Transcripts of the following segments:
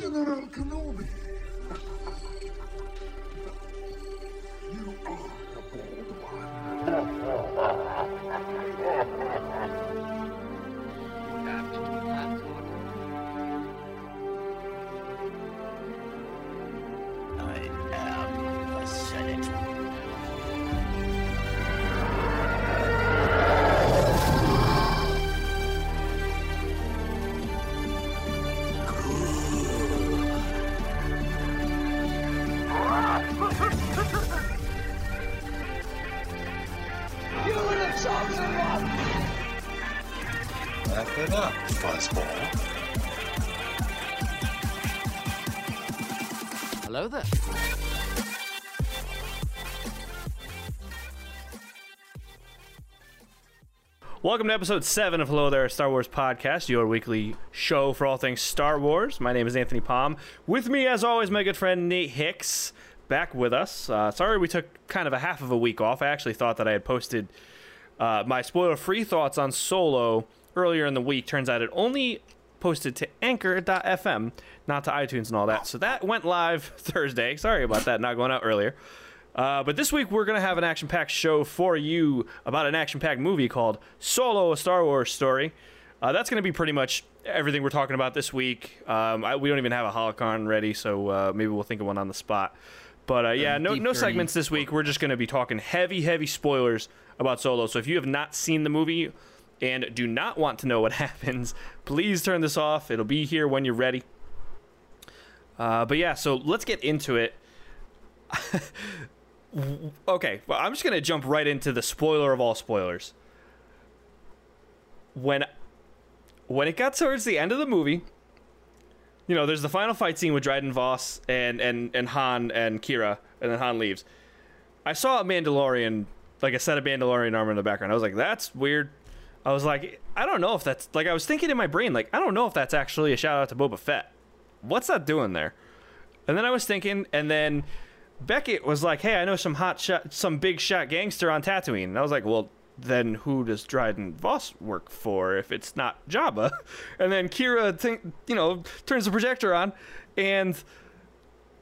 General Kenobi. you are Welcome to episode 7 of Hello There, Star Wars Podcast, your weekly show for all things Star Wars. My name is Anthony Palm. With me, as always, my good friend Nate Hicks, back with us. Uh, sorry we took kind of a half of a week off. I actually thought that I had posted uh, my spoiler free thoughts on Solo earlier in the week. Turns out it only posted to anchor.fm, not to iTunes and all that. So that went live Thursday. Sorry about that, not going out earlier. Uh, but this week we're going to have an action packed show for you about an action packed movie called Solo, a Star Wars story. Uh, that's going to be pretty much everything we're talking about this week. Um, I, we don't even have a holocron ready, so uh, maybe we'll think of one on the spot. But uh, yeah, no, no segments this week. We're just going to be talking heavy, heavy spoilers about Solo. So if you have not seen the movie and do not want to know what happens, please turn this off. It'll be here when you're ready. Uh, but yeah, so let's get into it. okay, well, I'm just gonna jump right into the spoiler of all spoilers. When when it got towards the end of the movie, you know, there's the final fight scene with Dryden Voss and and and Han and Qi'ra, and then Han leaves. I saw a Mandalorian, like a set of Mandalorian armor in the background. I was like, that's weird. I was like, I don't know if that's like I was thinking in my brain, like I don't know if that's actually a shout out to Boba Fett. What's that doing there? And then I was thinking, and then Beckett was like, "Hey, I know some hot shot, some big shot gangster on Tatooine." And I was like, "Well, then who does Dryden Voss work for if it's not Jabba?" And then Qi'ra, think, you know, turns the projector on, and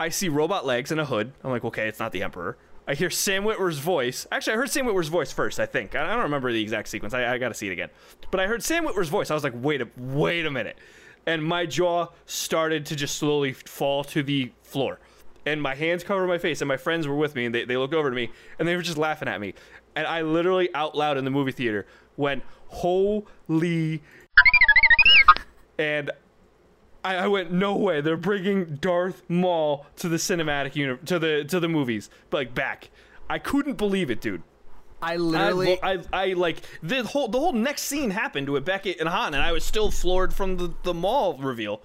I see robot legs and a hood. I'm like, "Okay, it's not the Emperor." I hear Sam Witwer's voice. Actually, I heard Sam Witwer's voice first. I think I I don't remember the exact sequence. I, I got to see it again. But I heard Sam Witwer's voice. I was like, "Wait a wait a minute," and my jaw started to just slowly fall to the floor and my hands covered my face and my friends were with me and they, they looked over to me and they were just laughing at me and i literally out loud in the movie theater went holy and I, I went no way they're bringing darth maul to the cinematic universe to the to the movies like back i couldn't believe it dude I I, literally. I, I like the whole the whole next scene happened with Beckett and Han, and I was still floored from the, the Maul reveal.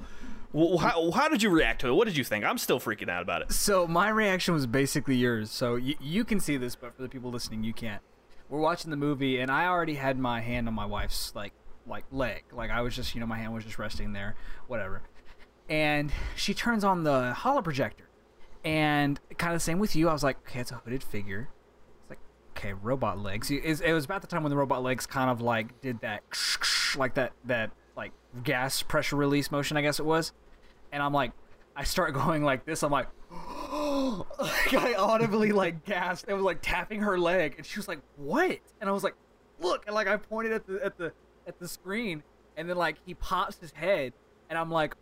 Well, how, how did you react to it? What did you think? I'm still freaking out about it. so my reaction was basically yours. So you, you can see this, but for the people listening, you can't. We're watching the movie, and I already had my hand on my wife's like like leg. Like I was just, you know, my hand was just resting there, whatever. And she turns on the holo projector, and kind of the same with you. I was like, okay, it's a hooded figure. It's like, okay, robot legs. It was about the time when the robot legs kind of like did that, like that that like gas pressure release motion, I guess it was. And I'm like, I start going like this. I'm like, like I audibly like gasped. It was like tapping her leg, and she was like, "What?" And I was like, "Look!" And like I pointed at the at the at the screen, and then like he pops his head, and I'm like,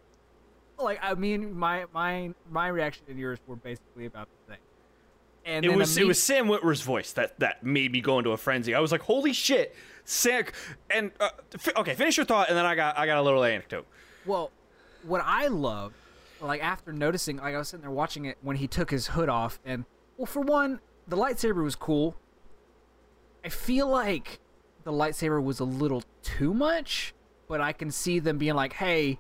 like I mean, my my my reaction and yours were basically about the same. And It was it was Sam Witwer's voice that that made me go into a frenzy. I was like, "Holy shit!" Sam and uh, fi- okay, finish your thought, and then I got I got a little anecdote. Well, what I love, like after noticing, like I was sitting there watching it when he took his hood off, and well, for one, the lightsaber was cool. I feel like the lightsaber was a little too much, but I can see them being like, "Hey,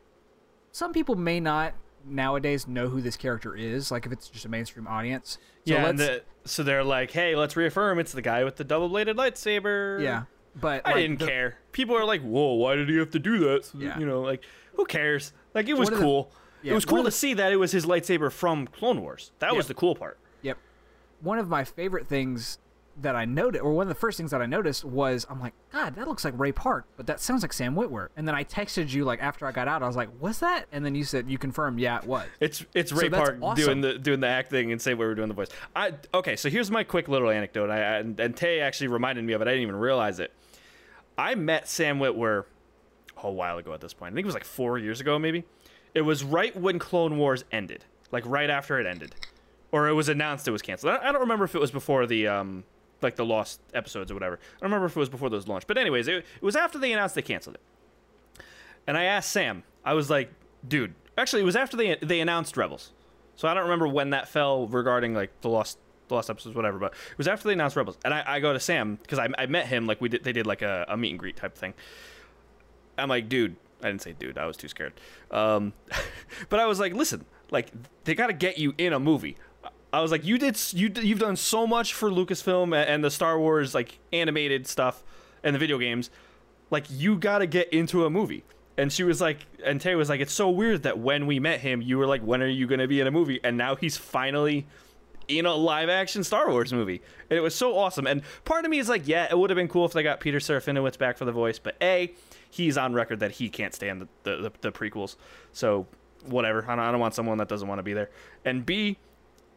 some people may not nowadays know who this character is. Like if it's just a mainstream audience, so yeah, the, so they're like, "Hey, let's reaffirm it's the guy with the double bladed lightsaber." yeah." But I like, didn't the- care. People are like, "Whoa, why did he have to do that?" So, Yeah. You know, like who cares? Like it was one of the- cool. yeah, it was cool of to the- see that it was his lightsaber from Clone Wars. That was the cool part. Yep. One of my favorite things that I noticed, or one of the first things that I noticed was, I'm like, God, that looks like Ray Park, but that sounds like Sam Witwer. And then I texted you like after I got out, I was like, what's that? And then you said you confirmed, yeah, it was. It's it's Ray that's Park awesome. doing the doing the acting and were doing the voice. I okay, so here's my quick little anecdote. I, I and, and Tay actually reminded me of it. I didn't even realize it. I met Sam Witwer a while ago at this point. I think it was like four years ago, maybe. It was right when Clone Wars ended, like right after it ended, or it was announced it was canceled. I, don't remember if it was before the um like the lost episodes or whatever. I don't remember if it was before those launched. But anyways, it, it was after they announced they canceled it. And I asked Sam. I was like, dude. Actually, it was after they they announced Rebels. So I don't remember when that fell regarding like the lost the lost episodes, whatever. But it was after they announced Rebels, and I, I go to Sam because I, I met him like we did. They did like a, a meet and greet type thing. I'm like, dude. I didn't say dude. I was too scared. Um, but I was like, listen, like they got to get you in a movie. I was like, you did, you you've done so much for Lucasfilm and the Star Wars like animated stuff and the video games. Like you got to get into a movie. And she was like, and Tay was like, it's so weird that when we met him, you were like, when are you gonna be in a movie? And now he's finally in a live action Star Wars movie. And it was so awesome. And part of me is like, yeah, it would have been cool if they got Peter Serafinowicz back for the voice, but A, he's on record that he can't stand the, the, the, the prequels. So whatever. I don't, I don't want someone that doesn't want to be there. And B,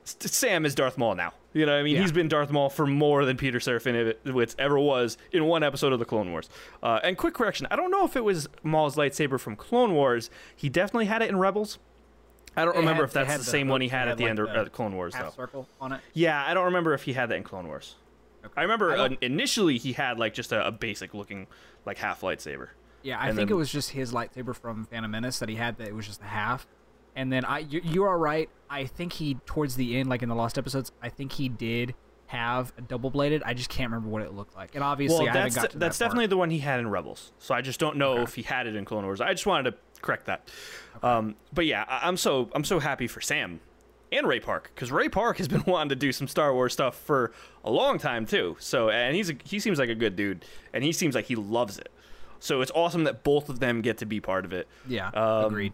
Sam is Darth Maul now. You know what I mean? Yeah. He's been Darth Maul for more than Peter Serafinowicz ever was in one episode of the Clone Wars. Uh, and quick correction, I don't know if it was Maul's lightsaber from Clone Wars. He definitely had it in Rebels. I don't It remember had- if that's the the same one he hook, had at the had, end of the uh, Clone Wars, Half though. circle on it. Yeah, I don't remember if he had that in Clone Wars. I remember I uh, initially he had like just a, a basic looking like half lightsaber. Yeah, I And think then- it was just his lightsaber from Phantom Menace that he had. That it was just a half. And then I, you, you are right. I think he towards the end, like in the lost episodes, I think he did have a double bladed. I just can't remember what it looked like. And obviously, Well, I haven't that's that's part. definitely the one he had in Rebels. So I just don't know if he had it in Clone Wars. I just wanted to correct that. Um, but yeah, I, I'm so I'm so happy for Sam and Ray Park because Ray Park has been wanting to do some Star Wars stuff for a long time too. So and he's a, he seems like a good dude, and he seems like he loves it. So it's awesome that both of them get to be part of it. Yeah, Um, agreed.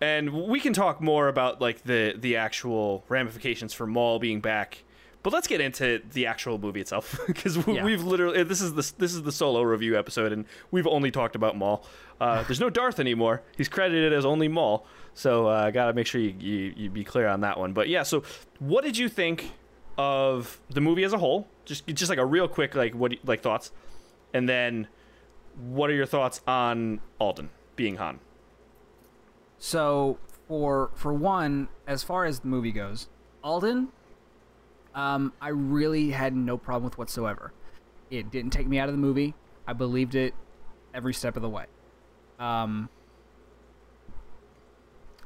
and we can talk more about like the the actual ramifications for Maul being back. But let's get into the actual movie itself because we, Yeah. we've literally this is the this is the solo review episode and we've only talked about Maul. Uh, there's no Darth anymore. He's credited as only Maul. So I uh, gotta make sure you, you you be clear on that one. But yeah, so what did you think of the movie as a whole? Just just like a real quick like what like thoughts, and then what are your thoughts on Alden being Han? So for for one, as far as the movie goes, Alden, um, I really had no problem with whatsoever. It didn't take me out of the movie. I believed it every step of the way. Um,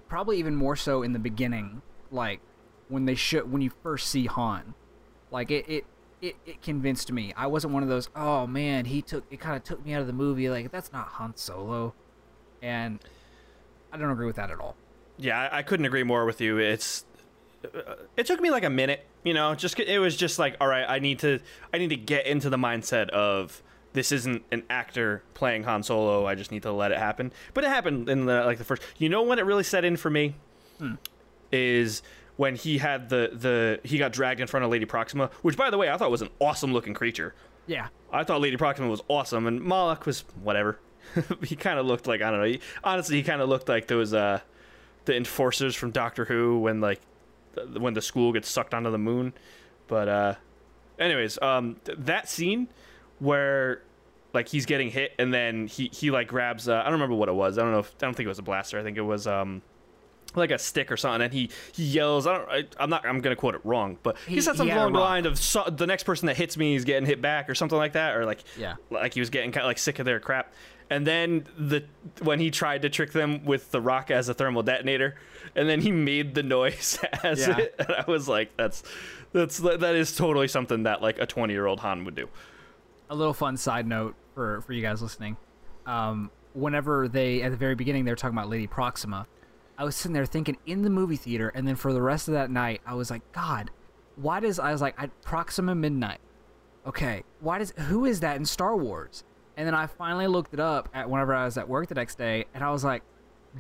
probably even more so in the beginning, like when they should when you first see Han, like it it. It, it convinced me. I wasn't one of those. Oh man, he took it. Kind of took me out of the movie. Like that's not Han Solo, and I don't agree with that at all. Yeah, I, I couldn't agree more with you. It's uh, it took me like a minute, you know, just it was just like, all right, I need to I need to get into the mindset of this isn't an actor playing Han Solo. I just need to let it happen. But it happened in the like the first. You know when it really set in for me is when he had the the he got dragged in front of Lady Proxima, which by the way I thought was an awesome looking creature. Yeah, I thought Lady Proxima was awesome, and Moloch was whatever. he kind of looked like I don't know. He, honestly, he kind of looked like those uh, the enforcers from Doctor Who when like when the school gets sucked onto the moon. But uh, anyways, um, th- that scene where like he's getting hit and then he he like grabs uh, I don't remember what it was. I don't know if I don't think it was a blaster. I think it was um like a stick or something and he he yells I don't I, I'm not I'm going to quote it wrong, but he, He- said something along the line of so, the next person that hits me is getting hit back or something like that or like Yeah. like he was getting kind of like sick of their crap. And then the when he tried to trick them with the rock as a thermal detonator, and then he made the noise as Yeah. it, and I was like, "That's that's that is totally something that like a twenty year old Han would do." a little fun side note for for you guys listening. Um, whenever they at the very beginning they were talking about Lady Proxima, I was sitting there thinking in the movie theater, and then for the rest of that night, I was like, God, why does I was like, I, Proxima Midnight. Okay, why does who is that in Star Wars? And then I finally looked it up at whenever I was at work the next day, and I was like,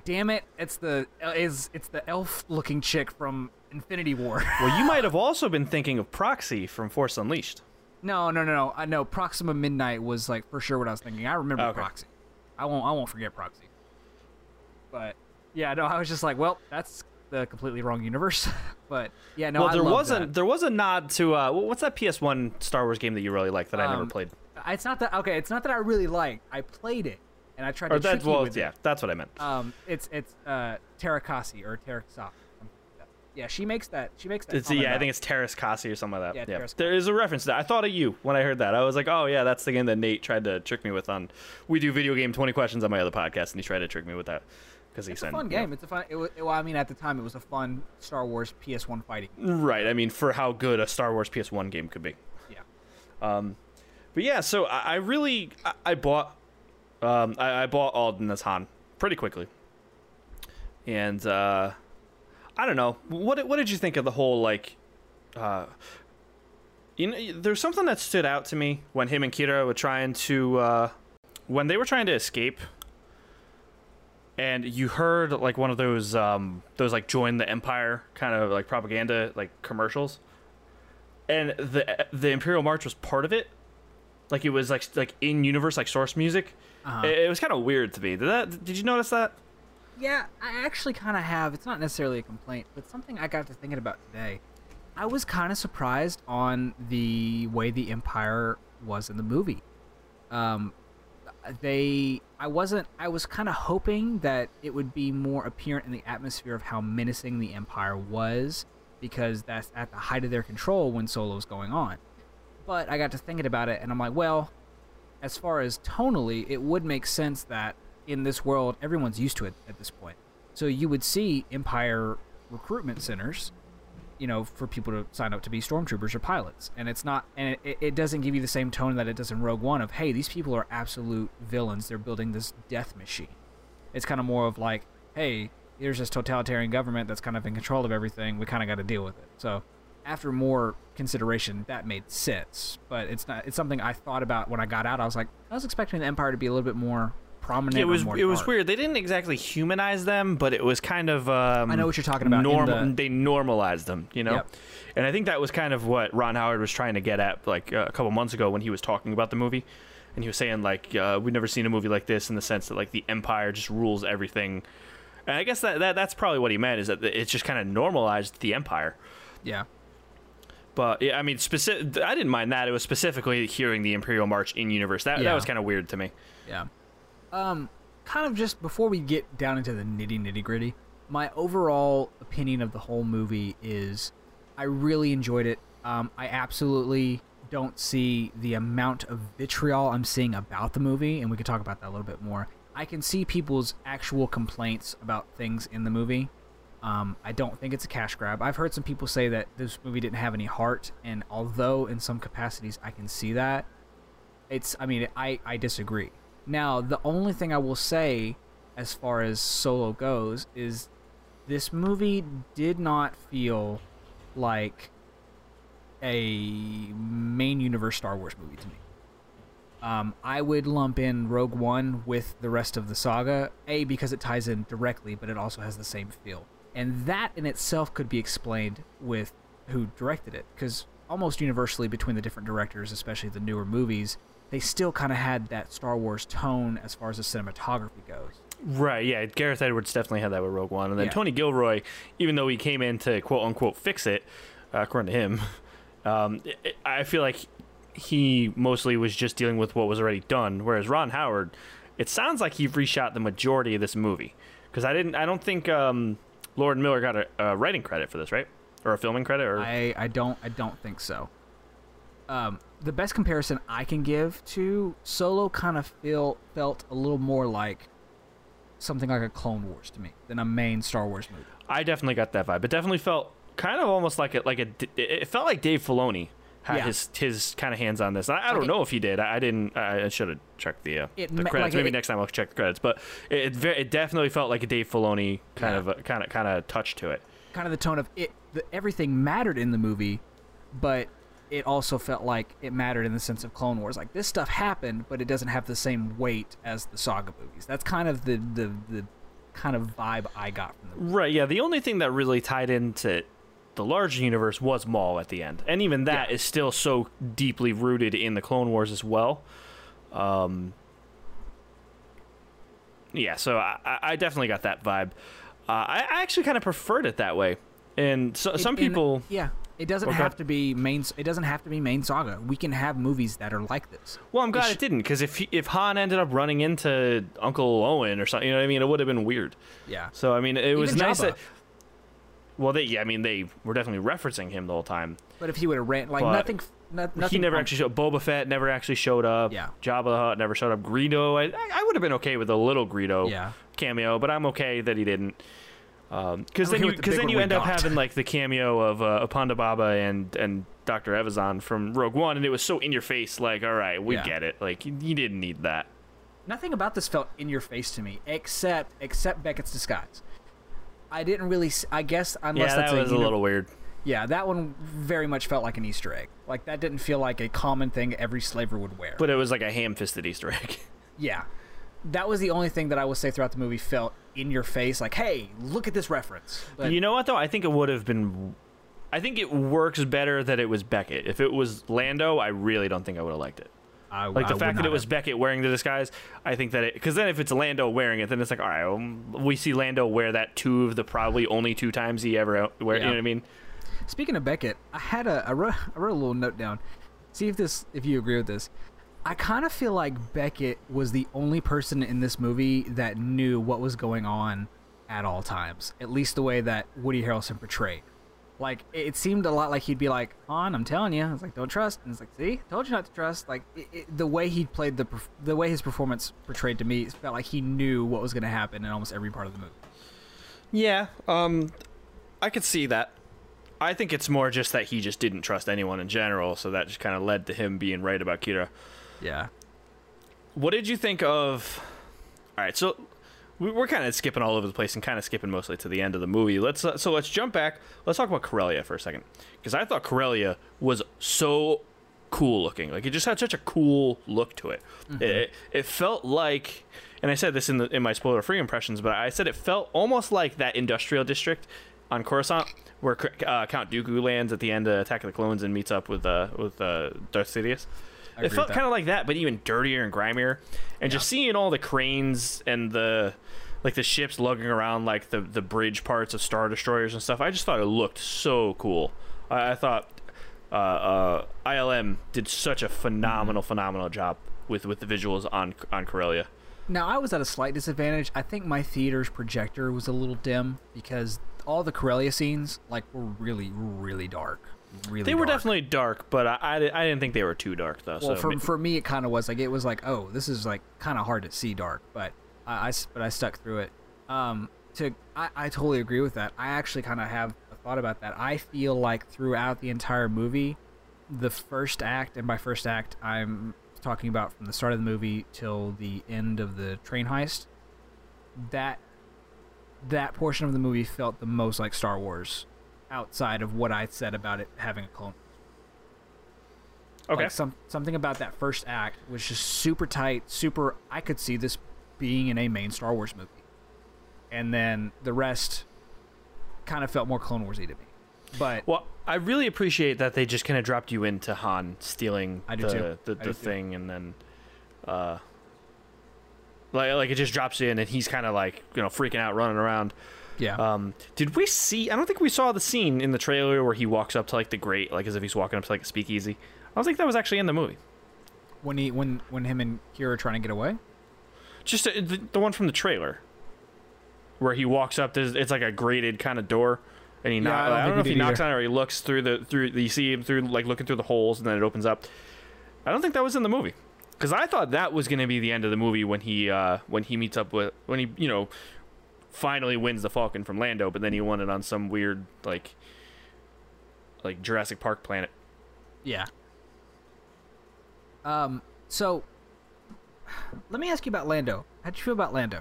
damn it, it's the uh, is it's the elf looking chick from Infinity War. Well, you might have also been thinking of Proxy from Force Unleashed. no, no, no, no. I know Proxima Midnight was like for sure what I was thinking. I remember Okay. Proxy. I won't. I won't forget Proxy. But yeah, no, I was just like, well, that's the completely wrong universe. but yeah, no, well, I there was a that. there was a nod to uh, what's that PS1 Star Wars game that you really like that I never Um, played? It's not that okay. It's not that I really like. I played it and I tried Or to trick that you well, with it. yeah, that's what I meant. Um, it's it's uh Terakasi or Terakasa. Yeah, she makes that. She makes that. It's yeah, I think it's Teräs Käsi or something like that. Yeah, Yeah, there is a reference to that. I thought of you when I heard that. I was like, oh yeah, that's the game that Nate tried to trick me with on. We do video game twenty questions on my other podcast, and he tried to trick me with that because he It's a said fun you know, game. It's a fun. It, well, I mean, at the time, it was a fun Star Wars PS1 fighting. Right. I mean, for how good a Star Wars PS1 game could be. Yeah. Um, but yeah, so I, I really I, I bought um I, I bought Alden as Han pretty quickly, and uh, I don't know what what did you think of the whole like, uh, you know, there's something that stood out to me when him and Qi'ra were trying to uh, when they were trying to escape. And you heard like one of those um those like join the empire kind of like propaganda like commercials and the the Imperial March was part of it. Like it was like like in universe like source music. Uh-huh. It, it was kind of weird to me. Did that? Did you notice that? Yeah, I actually kind of have. It's not necessarily a complaint, but something I got to thinking about today. I was kind of surprised on the way the Empire was in the movie. Um, they, I wasn't. I was kind of hoping that it would be more apparent in the atmosphere of how menacing the Empire was, because that's at the height of their control when Solo's going on. But I got to thinking about it, and I'm like, well, as far as tonally, it would make sense that in this world, everyone's used to it at this point. So you would see Empire recruitment centers, you know, for people to sign up to be stormtroopers or pilots. And it's not, and it, it doesn't give you the same tone that it does in Rogue One of, hey, these people are absolute villains. They're building this death machine. It's kind of more of like, hey, here's this totalitarian government that's kind of in control of everything. We kind of got to deal with it. So after more consideration, that made sense. But it's not. It's something I thought about when I got out. I was like, I was expecting the Empire to be a little bit more prominent. it was it was weird. They didn't exactly humanize them, but it was kind of um, I know what you're talking about Normal. the- They normalized them, you know. Yep. And I think that was kind of what Ron Howard was trying to get at, like uh, a couple months ago when he was talking about the movie, and he was saying like uh, we've never seen a movie like this in the sense that like the Empire just rules everything. And I guess that, that that's probably what he meant is that it's just kind of normalized the Empire. Yeah. But yeah, I mean, specific. I didn't mind that. It was specifically hearing the Imperial March in universe. That Yeah. that was kind of weird to me. Yeah. Um, kind of just before we get down into the nitty nitty gritty, my overall opinion of the whole movie is I really enjoyed it. Um, I absolutely don't see the amount of vitriol I'm seeing about the movie, and we could talk about that a little bit more. I can see people's actual complaints about things in the movie. Um, I don't think it's a cash grab. I've heard some people say that this movie didn't have any heart, and although in some capacities I can see that, it's I mean I I disagree. Now the only thing I will say as far as Solo goes is this movie did not feel like a main universe Star Wars movie to me. Um, I would lump in Rogue One with the rest of the saga, A, because it ties in directly, but it also has the same feel. And that in itself could be explained with who directed it, because almost universally between the different directors, especially the newer movies, they still kind of had that Star Wars tone as far as the cinematography goes. Right, yeah. Gareth Edwards definitely had that with Rogue One. And then Yeah. Tony Gilroy, even though he came in to quote unquote fix it, uh, according to him, um, i I feel like he mostly was just dealing with what was already done. Whereas Ron Howard, it sounds like he reshot the majority of this movie. Because I didn't, I don't think um, Lord Miller got a, a writing credit for this, right? Or a filming credit? Or I, I don't I don't think so. Um, the best comparison I can give to Solo kind of feel felt a little more like something like a Clone Wars to me than a main Star Wars movie. I definitely got that vibe. It definitely felt kind of almost like a like a. It felt like Dave Filoni had Yeah. his his kind of hands on this. I, I don't it- know if he did. I, I didn't. I, I should have checked the uh, It the credits. like Maybe it- next time I'll check the credits. But it it, ve- it definitely felt like a Dave Filoni kind Yeah. of a, kind of kind of touch to it. Kind of the tone of it. The, everything mattered in the movie, but it also felt like it mattered in the sense of Clone Wars. Like this stuff happened, but it doesn't have the same weight as the saga movies. That's kind of the the, the kind of vibe I got from the movie. Right. Yeah. The only thing that really tied into the larger universe was Maul at the end, and even that is Yeah. still so deeply rooted in the Clone Wars as well. Um, yeah, so I, I definitely got that vibe. Uh, I, I actually kind of preferred it that way, and so, some And- people. yeah. It doesn't Okay. have to be main. It doesn't have to be main saga. We can have movies that are like this. Well, I'm glad sh- it didn't, because if he, if Han ended up running into Uncle Owen or something, you know what I mean, it would have been weird. Yeah. So I mean, it was Even nice Jabba. that. Well, they yeah, I mean they were definitely referencing him the whole time. But if he would have ran like But nothing, no, nothing. he never actually showed. Boba Fett never actually showed up. Yeah. Jabba the Hutt never showed up. Greedo, I, I would have been okay with a little Greedo Yeah. cameo, but I'm okay that he didn't. Because I'm then you with the because then you we end up having like the cameo of uh, Apanda Baba and and Dr. Evazan from Rogue One, and it was so in your face. Like, all right, we Yeah. get it. Like, you, you didn't need that. Nothing about this felt in your face to me, except except Beckett's disguise. I didn't really. I guess unless yeah, that's that a, was a uni- little weird. Yeah, that one very much felt like an Easter egg. Like that didn't feel like a common thing every slaver would wear. But it was like a ham-fisted Easter egg. yeah, that was the only thing that I would say throughout the movie felt in your face. Like, hey, look at this reference. But you know what though? I think it would have been. I think it works better that it was Beckett. If it was Lando, I really don't think I would have liked it. I, Like the would fact that it was have. Beckett wearing the disguise, I think that it because then if it's Lando wearing it, then it's like all right, well, we see Lando wear that two of the probably only two times he ever uh, wear. You know what I mean? Speaking of Beckett, I had a I wrote, I wrote a little note down. See if this if you agree with this. I kind of feel like Beckett was the only person in this movie that knew what was going on at all times. At least the way that Woody Harrelson portrayed. Like it seemed a lot like he'd be like, "On, I'm telling you." I was like, "Don't trust." And it's like, "See, told you not to trust." Like it, it, the way he played the the way his performance portrayed to me felt like he knew what was going to happen in almost every part of the movie. Yeah, um, I could see that. I think it's more just that he just didn't trust anyone in general, so that just kind of led to him being right about Qi'ra. Yeah. What did you think of? All right, so we- we're kind of skipping all over the place and kind of skipping mostly to the end of the movie. Let's uh, so let's jump back. Let's talk about Corellia for a second because I thought Corellia was so cool looking. Like it just had such a cool look to it. It, it felt like, and I said this in the in my spoiler free impressions, but I said it felt almost like that industrial district on Coruscant where uh, Count Dooku lands at the end of Attack of the Clones and meets up with uh, with uh, Darth Sidious. I It felt kind of like that, but even dirtier and grimier. And just seeing all the cranes and the like the ships lugging around like the the bridge parts of star destroyers and stuff, I just thought it looked so cool. I, I thought uh, uh, ILM did such a phenomenal, phenomenal job with with the visuals on on Corellia. Now I was at a slight disadvantage. I think my theater's projector was a little dim because all the Corellia scenes like were really, really dark. Really, They were dark. definitely dark, but I, I, I didn't think they were too dark though. Well, so for, for me, it kind of was like it was like, oh, this is like kind of hard to see dark, but I, I s- but I stuck through it. Um, to I, I totally agree with that. I actually kind of have a thought about that. I feel like throughout the entire movie, the first act, and by first act, I'm talking about from the start of the movie till the end of the train heist. That that portion of the movie felt the most like Star Wars, outside of what I said about it having a clone. okay. Like some something about that first act was just super tight, super. I could see this being in a main Star Wars movie, and then the rest kind of felt more Clone Warsy to me. But Well, I really appreciate that they just kind of dropped you into Han stealing the, the, the do too. thing, and then, uh, like like it just drops in, and he's kind of like you know freaking out, running around. Yeah, Um, did we see? I don't think we saw the scene in the trailer where he walks up to like the grate, like as if he's walking up to like a speakeasy. I don't think that was actually in the movie. when he when when him and Qi'ra are trying to get away. Just uh, the, the one from the trailer, where he walks up. There's, it's like a grated kind of door, and he Yeah, knocks. I don't I don't know if he knocks either. on it or he looks through the through. You see him through like looking through the holes, and then it opens up. I don't think that was in the movie, because I thought that was going to be the end of the movie when he uh when he meets up with when he you know finally wins the Falcon from Lando, but then he won it on some weird like like Jurassic Park planet. Yeah. Um. So, let me ask you about Lando. How'd you feel about Lando?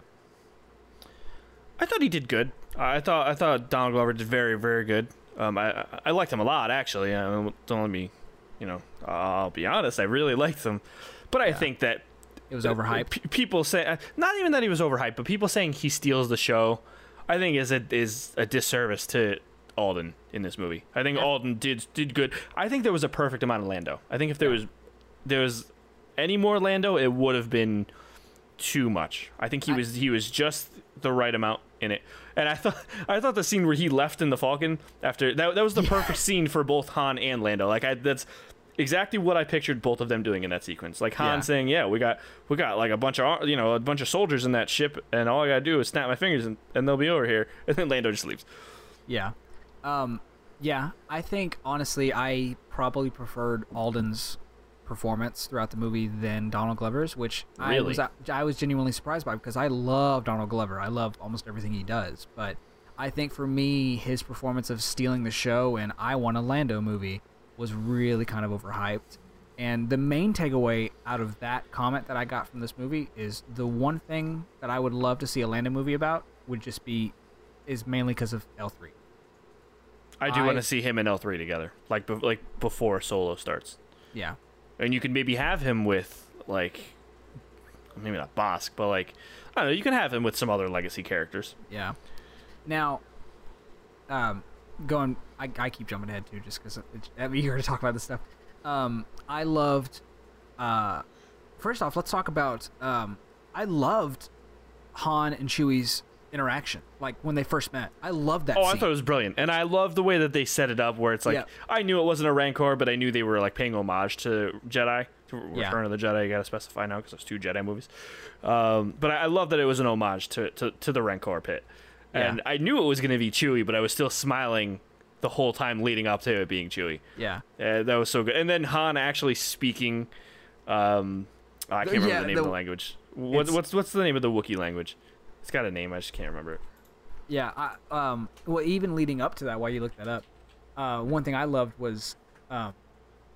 I thought he did good. I thought I thought Donald Glover did very very good. Um, I I- liked him a lot actually. I mean, don't let me, you know, I'll be honest. I really liked him, but I think that It was overhyped. P- people say uh, not even that he was overhyped, but people saying he steals the show. I think is a is a disservice to Alden in this movie. I think Alden did did good. I think there was a perfect amount of Lando. I think if there was there was any more Lando, it would have been too much. I think he was he was just the right amount in it. And I thought I thought the scene where he left in the Falcon after that that was the perfect scene for both Han and Lando. Like I that's exactly what I pictured both of them doing in that sequence. Like Han Yeah. saying, "Yeah, we got we got like a bunch of you know a bunch of soldiers in that ship, and all I gotta do is snap my fingers and, and they'll be over here." And then Lando just leaves. Yeah. Um, yeah, I think honestly, I probably preferred Alden's performance throughout the movie than Donald Glover's, which I was I was genuinely surprised by because I love Donald Glover. I love almost everything he does, but I think for me, his performance of stealing the show and I Want a Lando movie was really kind of overhyped. And the main takeaway out of that comment that I got from this movie is the one thing that I would love to see a Lando movie about would just be is mainly because of L three. I do want to see him and L three together, like be- like before Solo starts, Yeah. and you can maybe have him with like maybe not Bossk, but like I don't know, you can have him with some other legacy characters. Yeah. Now, um, going, I, I keep jumping ahead too, just because I'm eager to talk about this stuff. Um, I loved. Uh, first off, let's talk about. Um, I loved Han and Chewie's interaction, like when they first met. I loved that. Oh, scene. I thought it was brilliant, and I love the way that they set it up, where it's like Yeah. I knew it wasn't a Rancor, but I knew they were like paying homage to Jedi, to Yeah. Return of the Jedi. You gotta specify now because there's two Jedi movies. Um, but I, I love that it was an homage to to, to the Rancor pit, and Yeah. I knew it was gonna be Chewie, but I was still smiling the whole time leading up to it being Chewie. Yeah. Uh, that was so good. And then Han actually speaking. Um, I can't remember Yeah, the name the- of the language. What, what's what's the name of the Wookiee language? It's got a name. I just can't remember it. Yeah, I, um, well, even leading up to that, while you looked that up, uh, one thing I loved was um,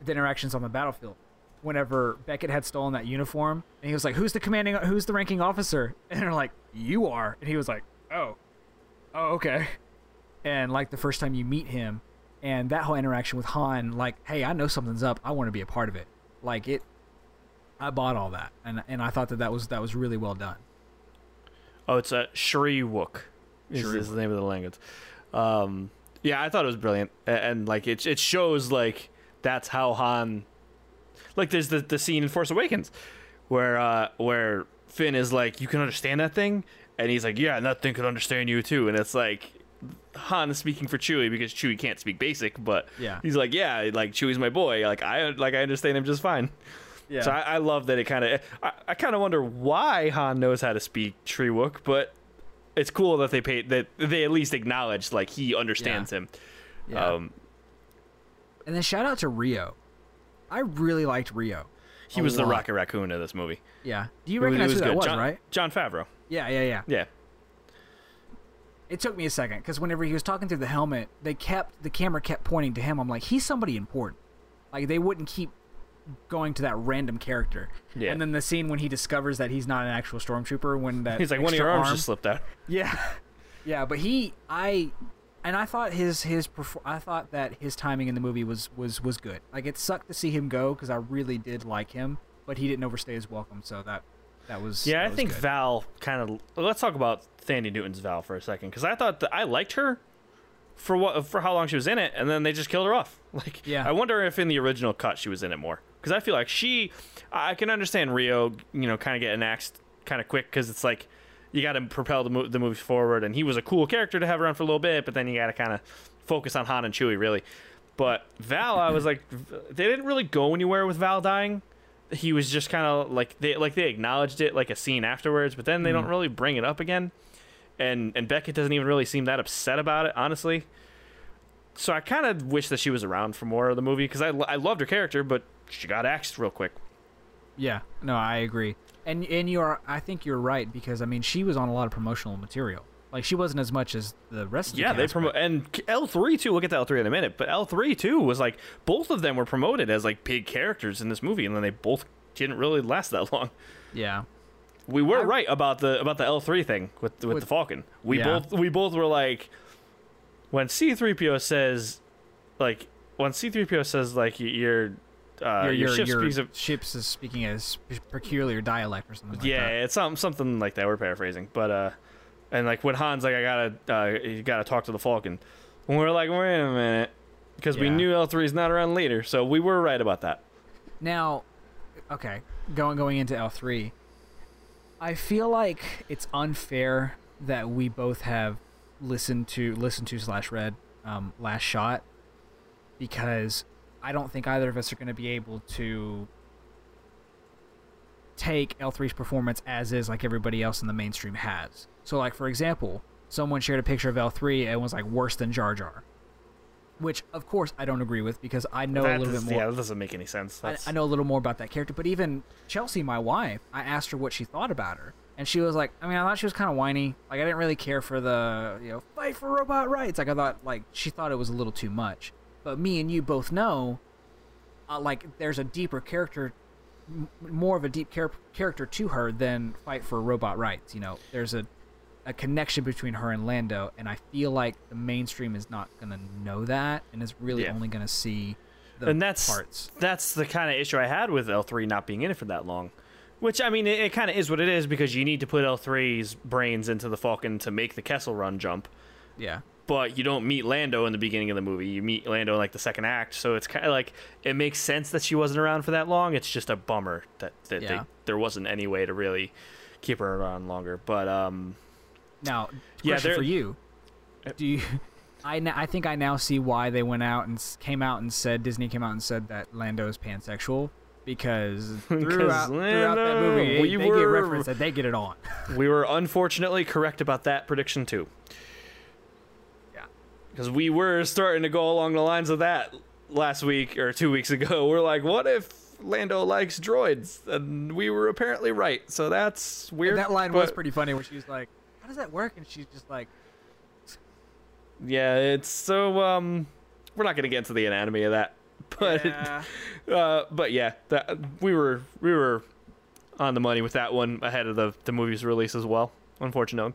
the interactions on the battlefield. Whenever Beckett had stolen that uniform, and he was like, "Who's the commanding? Who's the ranking officer?" And they're like, "You are," and he was like, "Oh, oh, okay." And like the first time you meet him, and that whole interaction with Han, like, "Hey, I know something's up. I want to be a part of it." Like it, I bought all that, and and I thought that that was that was really well done. Oh, it's a Shyriiwook. Is, is the name of the language. Um, yeah, I thought it was brilliant, A- and, like it it shows like that's how Han. Like there's the the scene in Force Awakens, where uh where Finn is like, you can understand that thing, and he's like, yeah, and that thing could understand you too, and it's like. Han is speaking for Chewie because Chewie can't speak basic, but Yeah. he's like, yeah, like Chewie's my boy. Like I like I understand him just fine. Yeah. So I, I love that it kind of. I, I kind of wonder why Han knows how to speak Tree Treewook, but it's cool that they pay that they at least acknowledge like he understands him. Yeah. Um, And then shout out to Rio. I really liked Rio. he was the. Rocket Raccoon of this movie. Yeah. Do you It was- recognize who that good. was, John, right? Jon Favreau. Yeah, yeah, yeah. Yeah. It took me a second because whenever he was talking through the helmet, they kept the camera kept pointing to him. I'm like, he's somebody important. Like they wouldn't keep going to that random character. Yeah. And then the scene when he discovers that he's not an actual stormtrooper, when that He's like one of your arms arm- just slipped out. Yeah, yeah, but he, I, and I thought his his I thought that his timing in the movie was was was good. Like it sucked to see him go because I really did like him, but he didn't overstay his welcome, so that that was Yeah, that I was think good. Val kind of. Let's talk about Thandie Newton's Val for a second because I thought that I liked her for what for how long she was in it, and then they just killed her off. Like, Yeah. I wonder if in the original cut she was in it more because I feel like she. I can understand Rio, you know, kind of getting axed kind of quick because it's like you got to propel the, mo- the movie forward, and he was a cool character to have around for a little bit, but then you got to kind of focus on Han and Chewie really. But Val, I was like, they didn't really go anywhere with Val dying he was just kind of like they like they acknowledged it like a scene afterwards, but then they don't mm. really bring it up again. And and Beckett doesn't even really seem that upset about it, honestly. So I kind of wish that she was around for more of the movie because I, I loved her character, but she got axed real quick. Yeah, no, I agree. And and you are I think you're right because I mean she was on a lot of promotional material. Like she wasn't as much as the rest of the Yeah, they promote and L three too. We'll get to L three in a minute, but L three too was like both of them were promoted as like big characters in this movie, and then they both didn't really last that long. Yeah. We were I- right about the about the L three thing with with, With- the Falcon. We Yeah. both we both were like when C three PO says like when C three PO says like y- your uh, your your, your, ship your speaks of ships is speaking as peculiar dialect or something like yeah, that. it's something something like that. We're paraphrasing, but uh, and like when Han's like I gotta uh, you gotta talk to the Falcon. And we're like, wait a minute, because we knew L three is not around later, so we were right about that. Now, okay, going going into L three, I feel like it's unfair that we both have listened to listened to slash read um, Last Shot because I don't think either of us are going to be able to take L3's performance as is like everybody else in the mainstream has. So like for example, someone shared a picture of L3 and was like worse than Jar Jar. Which of course I don't agree with because I know a little does- bit more Yeah, that doesn't make any sense. I, I know a little more about that character, but even Chelsea, my wife, I asked her what she thought about her, and she was like, I mean, I thought she was kind of whiny. Like, I didn't really care for the, you know, fight for robot rights. Like, I thought, like, she thought it was a little too much. But me and you both know, uh, like, there's a deeper character, m- more of a deep char- character to her than fight for robot rights. You know, there's a, a connection between her and Lando, and I feel like the mainstream is not gonna know that, and is really Yeah. only gonna see the and that's parts. that's the kind of issue I had with L three not being in it for that long. Which I mean, it, it kind of is what it is because you need to put L 3s brains into the Falcon to make the Kessel Run jump. Yeah. but you don't meet Lando in the beginning of the movie. You meet Lando in like the second act, so it's kind of like it makes sense that she wasn't around for that long. It's just a bummer that, that they, there wasn't any way to really keep her around longer. But um, Now, Yeah, for you: uh, Do you? I, I think I now see why they went out and came out and said Disney came out and said that Lando is pansexual because throughout, throughout that movie we they, were- get reference that they get it on. we were unfortunately correct about that prediction too, yeah. because we were starting to go along the lines of that last week or two weeks ago. We're like, what if Lando likes droids? And we were apparently right. So that's weird. that line was pretty funny where she's like, "How does that work?" And she's just like, Yeah, it's so um we're not gonna get into the anatomy of that. But "Yeah." uh but yeah, that we were we were on the money with that one ahead of the the movie's release as well, unfortunately.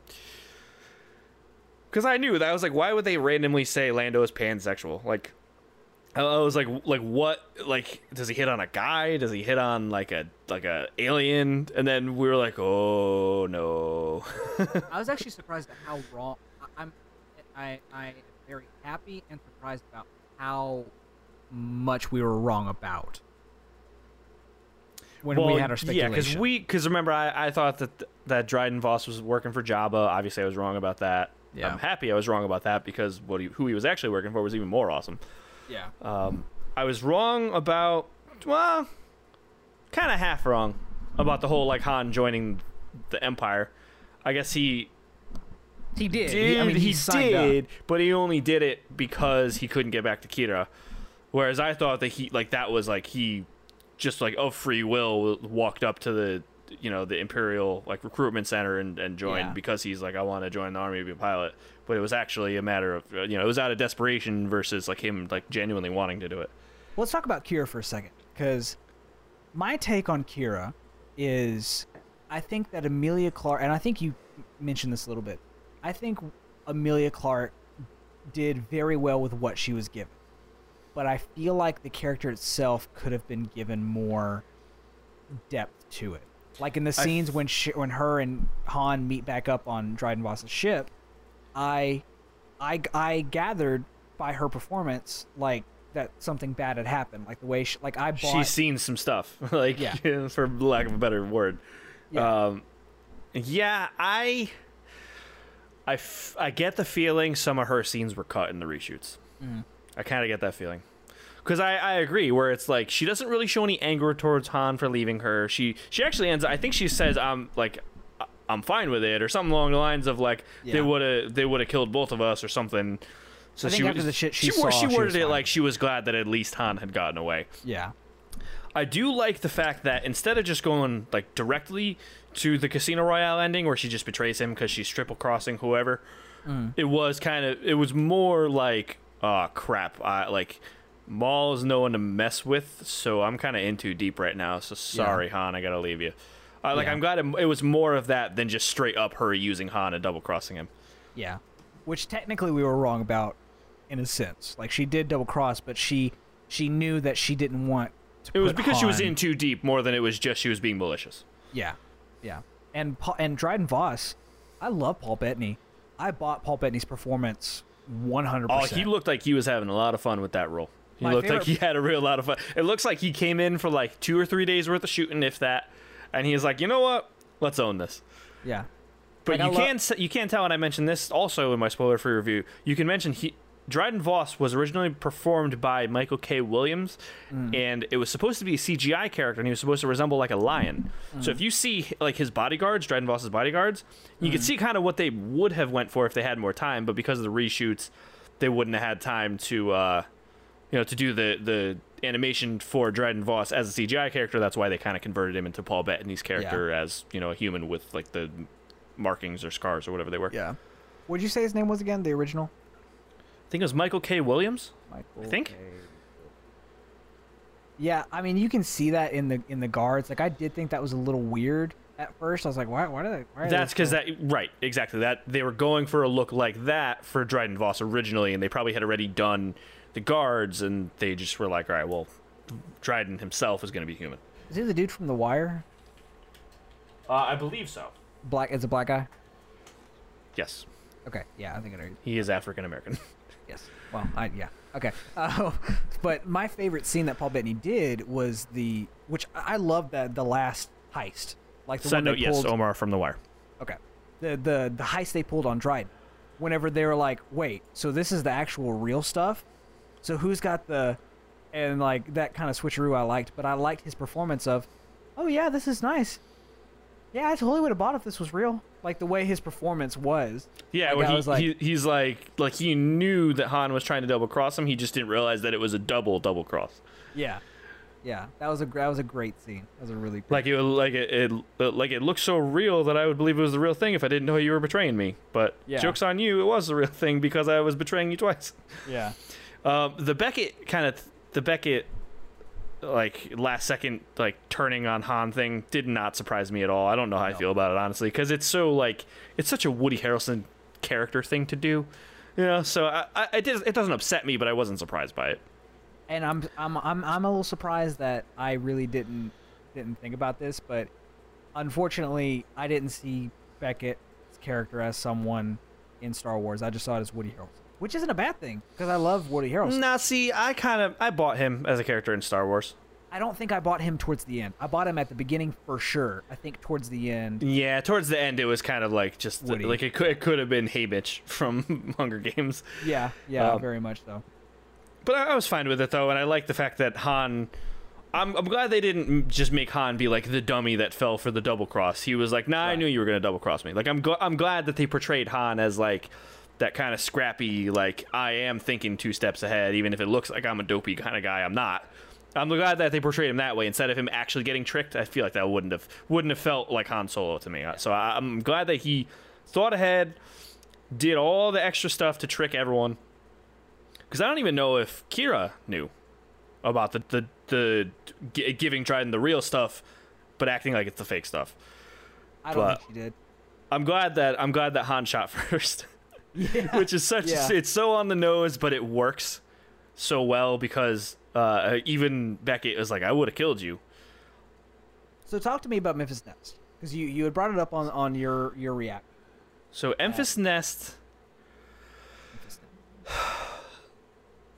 Cause I knew that I was like, why would they randomly say Lando is pansexual? Like I was like like what like does he hit on a guy? Does he hit on like a like a alien? And then we were like, oh no. I was actually surprised at how wrong. I'm, I, I am very happy and surprised about how much we were wrong about when we had our Yeah, because we because remember I, I thought that that Dryden Voss was working for Jabba. Obviously, I was wrong about that. Yeah. I'm happy I was wrong about that because what he, who he was actually working for was even more awesome. Yeah. Um, I was wrong about well, kind of half wrong about the whole like Han joining the Empire. I guess he He did. did. He, I mean, he, he signed up. did, but he only did it because he couldn't get back to Qi'ra. Whereas I thought that he like that was like he just like of free will walked up to the you know the Imperial like recruitment center and, and joined Yeah. because he's like I want to join the army to be a pilot. But it was actually a matter of uh, you know it was out of desperation versus like him like genuinely wanting to do it. well, Let's talk about Qi'ra for a second, because my take on Qi'ra is, I think that Emilia Clarke, and I think you mentioned this a little bit. I think Emilia Clarke did very well with what she was given, but I feel like the character itself could have been given more depth to it. Like in the scenes when she, when her and Han meet back up on Dryden Voss's ship, I, I, I gathered by her performance like that something bad had happened. Like the way she, like I bought. She's seen some stuff, like Yeah. for lack of a better word. Yeah. Um, yeah, I, I, f- I get the feeling some of her scenes were cut in the reshoots. Mm-hmm. I kind of get that feeling. Because I, I agree, where it's like she doesn't really show any anger towards Han for leaving her. She she actually ends. I think she says, "I'm like, I'm fine with it," or something along the lines of like they would have they would have killed both of us or something. So I she after the shit she wor- saw, she she worded it fine. like she was glad that at least Han had gotten away. yeah. I do like the fact that instead of just going like directly to the Casino Royale ending where she just betrays him because she's triple crossing whoever, mm. it was kind of it was more like oh crap, I like Maul is no one to mess with, so I'm kind of in too deep right now. So sorry, Han, I gotta leave you. Uh, like Yeah. I'm glad it, it was more of that than just straight up her using Han and double crossing him. Yeah. Which technically we were wrong about in a sense. Like she did double cross, but she she knew that she didn't want to It was because she was in too deep more than it was just she was being malicious. Yeah. Yeah. And Paul, and Dryden Voss, I love Paul Bettany. I bought Paul Bettany's performance 100%. Oh, he looked like he was having a lot of fun with that role. He My looked like he had a real lot of fun. It looks like he came in for like two or three days worth of shooting, if that, and he was like, you know what, let's own this. Yeah. But Like, you lo- can s you can tell, and I mentioned this also in my spoiler-free review. You can mention he Dryden Voss was originally performed by Michael K. Williams, Mm. and it was supposed to be a CGI character, and he was supposed to resemble like a lion. Mm. So if you see like his bodyguards, Dryden Voss's bodyguards, you Mm. can see kind of what they would have went for if they had more time, but because of the reshoots, they wouldn't have had time to, uh, you know, to do the the animation for Dryden Voss as a CGI character. That's why they kind of converted him into Paul Bettany's character as you know a human with like the markings or scars or whatever they were. Yeah. What'd you say his name was again? The original? I think it was Michael K. Williams. Michael. I think. K. Yeah, I mean, you can see that in the in the guards. Like, I did think that was a little weird at first. I was like, why? Why did they? Why are That's because that right exactly that they were going for a look like that for Dryden Voss originally, and they probably had already done the guards, and they just were like, all right, well, Dryden himself is going to be human. Is he the dude from The Wire? Uh, I believe so. Black is a black guy. Yes, Okay, yeah, I think I know. he is African American. Yes. Well, I yeah. Okay. Uh, but my favorite scene that Paul Bettany did was the which I love the the last heist, like the Side one note: they Yes, pulled. Omar from The Wire. Okay. The the the heist they pulled on Dryden. Whenever they were like, wait, so this is the actual real stuff? So who's got the and like that kind of switcheroo I liked, but I liked his performance of, oh yeah, this is nice. Yeah, I totally would have bought if this was real. Like the way his performance was. Yeah, Like, he, was like- he he's like like he knew that Han was trying to double cross him. He just didn't realize that it was a double double cross. Yeah. Yeah, that was a that was a great scene. That was a really great Like it like it, it like it looked so real that I would believe it was the real thing if I didn't know you were betraying me. But Yeah. jokes on you, it was the real thing because I was betraying you twice. Yeah. Um, the Beckett kind of the Beckett like last second like turning on Han thing did not surprise me at all. I don't know how I feel about it honestly because it's so like it's such a Woody Harrelson character thing to do, you know. So I, I it, it doesn't upset me, but I wasn't surprised by it. and I'm I'm I'm I'm a little surprised that I really didn't didn't think about this, but unfortunately, I didn't see Beckett's character as someone in Star Wars. I just saw it as Woody Harrelson, which isn't a bad thing because I love Woody Harrelson. Nah, see, I kind of I bought him as a character in Star Wars. I don't think I bought him towards the end. I bought him at the beginning for sure. I think towards the end. Yeah, towards the end, it was kind of like just Woody. like it could it could have been Haymitch from Hunger Games. Yeah, yeah, Um, very much so. But I, I was fine with it though, and I like the fact that Han. I'm, I'm glad they didn't just make Han be like the dummy that fell for the double cross. He was like, "Nah, I knew you were gonna double cross me." Like I'm gl- I'm glad that they portrayed Han as like that kind of scrappy, like I am thinking two steps ahead, even if it looks like I'm a dopey kind of guy. I'm not. I'm glad that they portrayed him that way instead of him actually getting tricked. I feel like that wouldn't have wouldn't have felt like Han Solo to me. So I'm glad that he thought ahead, did all the extra stuff to trick everyone. Because I don't even know if Qi'ra knew about the the the g- giving Dryden the real stuff, but acting like it's the fake stuff. I don't but- think she did. I'm glad that I'm glad that Han shot first, Yeah. which is such Yeah. it's so on the nose, but it works so well because uh, even Beckett was like, "I would have killed you." So talk to me about Enfys Nest because you you had brought it up on on your your react. So Enfys Nest.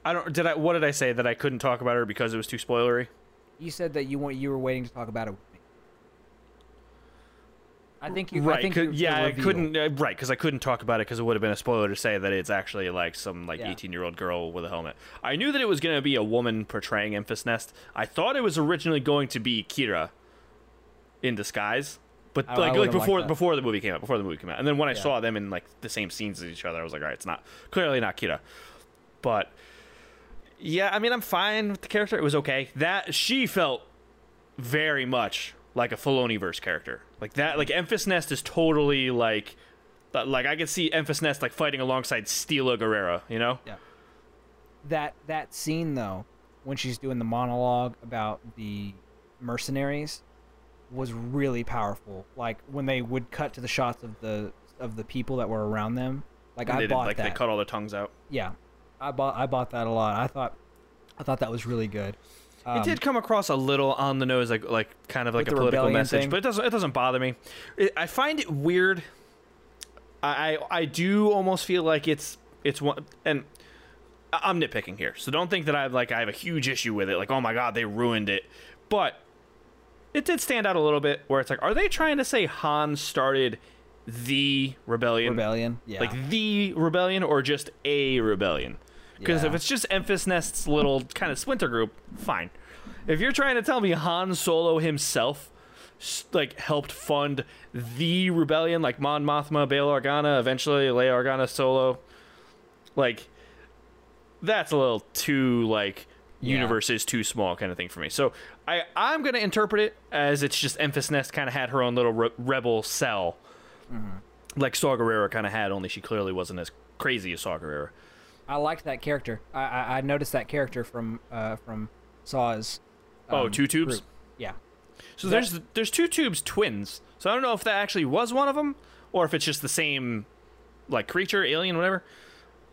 I don't. Did I? What did I say that I couldn't talk about her because it was too spoilery? You said that you want you were waiting to talk about it. I think you. I right. think cou- you- yeah, I couldn't. Uh, right, because I couldn't talk about it because it would have been a spoiler to say that it's actually like some like Yeah. 18 year old girl with a helmet. I knew that it was going to be a woman portraying Enfys Nest. I thought it was originally going to be Qi'ra in disguise. But I- I like, like would've liked before before the movie came out, before the movie came out, and then when I Yeah. saw them in like the same scenes as each other, I was like, all right, it's not clearly not Qi'ra. But yeah, I mean, I'm fine with the character. It was okay. That she felt very much like a Filoni verse character. Like that, like Enfys Nest is totally like, like I could see Enfys Nest like fighting alongside Steela Gerrera. You know? Yeah. That that scene though when she's doing the monologue about the mercenaries was really powerful like when they would cut to the shots of the of the people that were around them like And i they did, bought like that they cut all their tongues out. yeah i bought i bought that a lot i thought i thought that was really good um, it did come across a little on the nose, like like kind of like a political message, thing? but it doesn't it doesn't bother me. It, I find it weird. I I I do almost feel like it's it's one and I'm nitpicking here, so don't think that I have like I have a huge issue with it. Like, oh my god, they ruined it. But it did stand out a little bit where it's like, are they trying to say Han started the rebellion? Rebellion. Yeah. Like the rebellion or just a rebellion? Because if it's just Enfys Nest's little kind of splinter group, fine. If you're trying to tell me Han Solo himself like helped fund the rebellion, like Mon Mothma, Bail Organa, eventually Leia Organa Solo, like that's a little too like Yeah. universe is too small kind of thing for me. So I I'm gonna interpret it as it's just Enfys Nest kind of had her own little re- rebel cell, mm-hmm. like Saw Gerrera kind of had, only she clearly wasn't as crazy as Saw Gerrera. I liked that character. I, I, I noticed that character from uh, from Saw's. Oh, um, two tubes. group. Yeah. So That- there's there's two tubes twins. So I don't know if that actually was one of them or if it's just the same like creature, alien, whatever.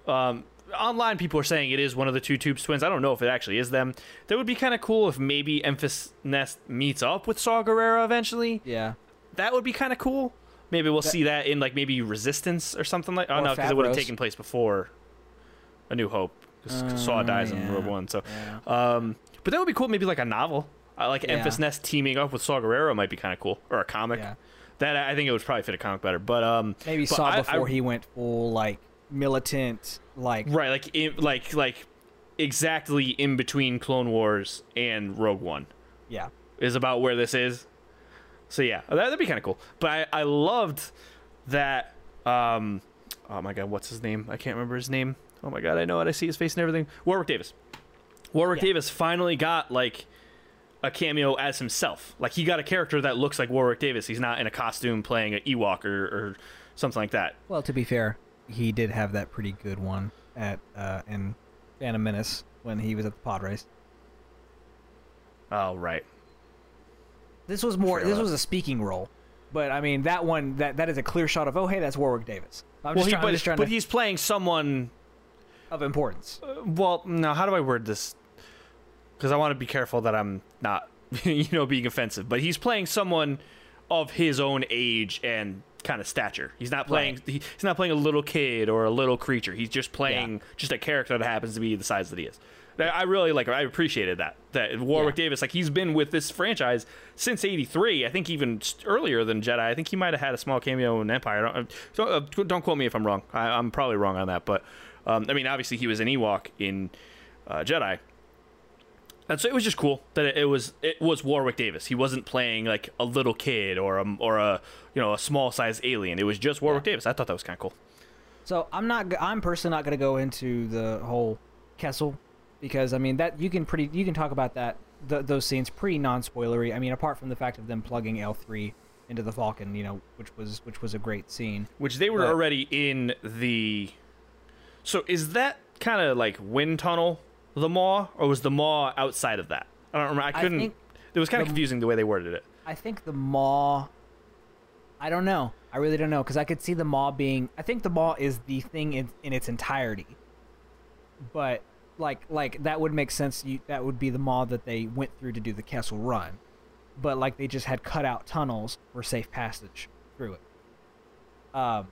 Um, online people are saying it is one of the two tubes twins. I don't know if it actually is them. That would be kind of cool if maybe Enfys Nest meets up with Saw Gerrera eventually. Yeah. That would be kind of cool. Maybe we'll see that in like maybe Resistance or something like. Oh no, because it would have taken place before A New Hope. Because Saw dies in. Rogue One. So, Yeah. um, but that would be cool. Maybe like a novel. I like Yeah. Enfys Nest teaming up with Saw Gerrera might be kind of cool, or a comic. Yeah. That I think it would probably fit a comic better. But um, Maybe but Saw I- I- before he went full like militant, like right, like in, like like exactly in between Clone Wars and Rogue One yeah. is about where this is. So yeah, that, that'd be kind of cool. But I, I loved that. Um, oh my god, what's his name? I can't remember his name. Oh my god, I know it. I see his face and everything. Warwick Davis. Warwick Yeah. Davis finally got like a cameo as himself. Like he got a character that looks like Warwick Davis. He's not in a costume playing an Ewok or, or something like that. Well, to be fair, he did have that pretty good one at uh, in Phantom Menace when he was at the pod race. Oh right. This was more. This was a speaking role, but I mean that one that that is a clear shot of oh hey that's Warwick Davis. I'm Well, just, he, trying, but, just trying but to he's playing someone of importance. Well, now How do I word this? Because I want to be careful that I'm not, you know, being offensive. But he's playing someone of his own age and kind of stature. He's not playing. Right. He, he's not playing a little kid or a little creature. He's just playing just a character that happens to be the size that he is. I really like. I appreciated that. That Warwick Yeah. Davis, like he's been with this franchise since '83. I think even earlier than Jedi. I think he might have had a small cameo in Empire. Don't, don't, uh, don't quote me if I'm wrong. I, I'm probably wrong on that. But um, I mean, obviously he was an Ewok in uh, Jedi. And so it was just cool that it, it was it was Warwick Davis. He wasn't playing like a little kid or a or a you know a small sized alien. It was just Warwick Davis. I thought that was kind of cool. So I'm not. I'm personally not going to go into the whole Kessel because I mean that you can pretty you can talk about that th- those scenes pretty non spoilery. I mean apart from the fact of them plugging L3 into the Falcon, you know, which was which was a great scene. Which they were But- already in the. So is that kind of like wind tunnel the maw, or was the maw outside of that? I don't remember. I I couldn't. think it was kind of confusing the way they worded it. I think the maw. I don't know. I really don't know because I could see the maw being. I think the maw is the thing in, in its entirety. But like like that would make sense. You, that would be the maw that they went through to do the Kessel Run, but like they just had cut out tunnels for safe passage through it. Um.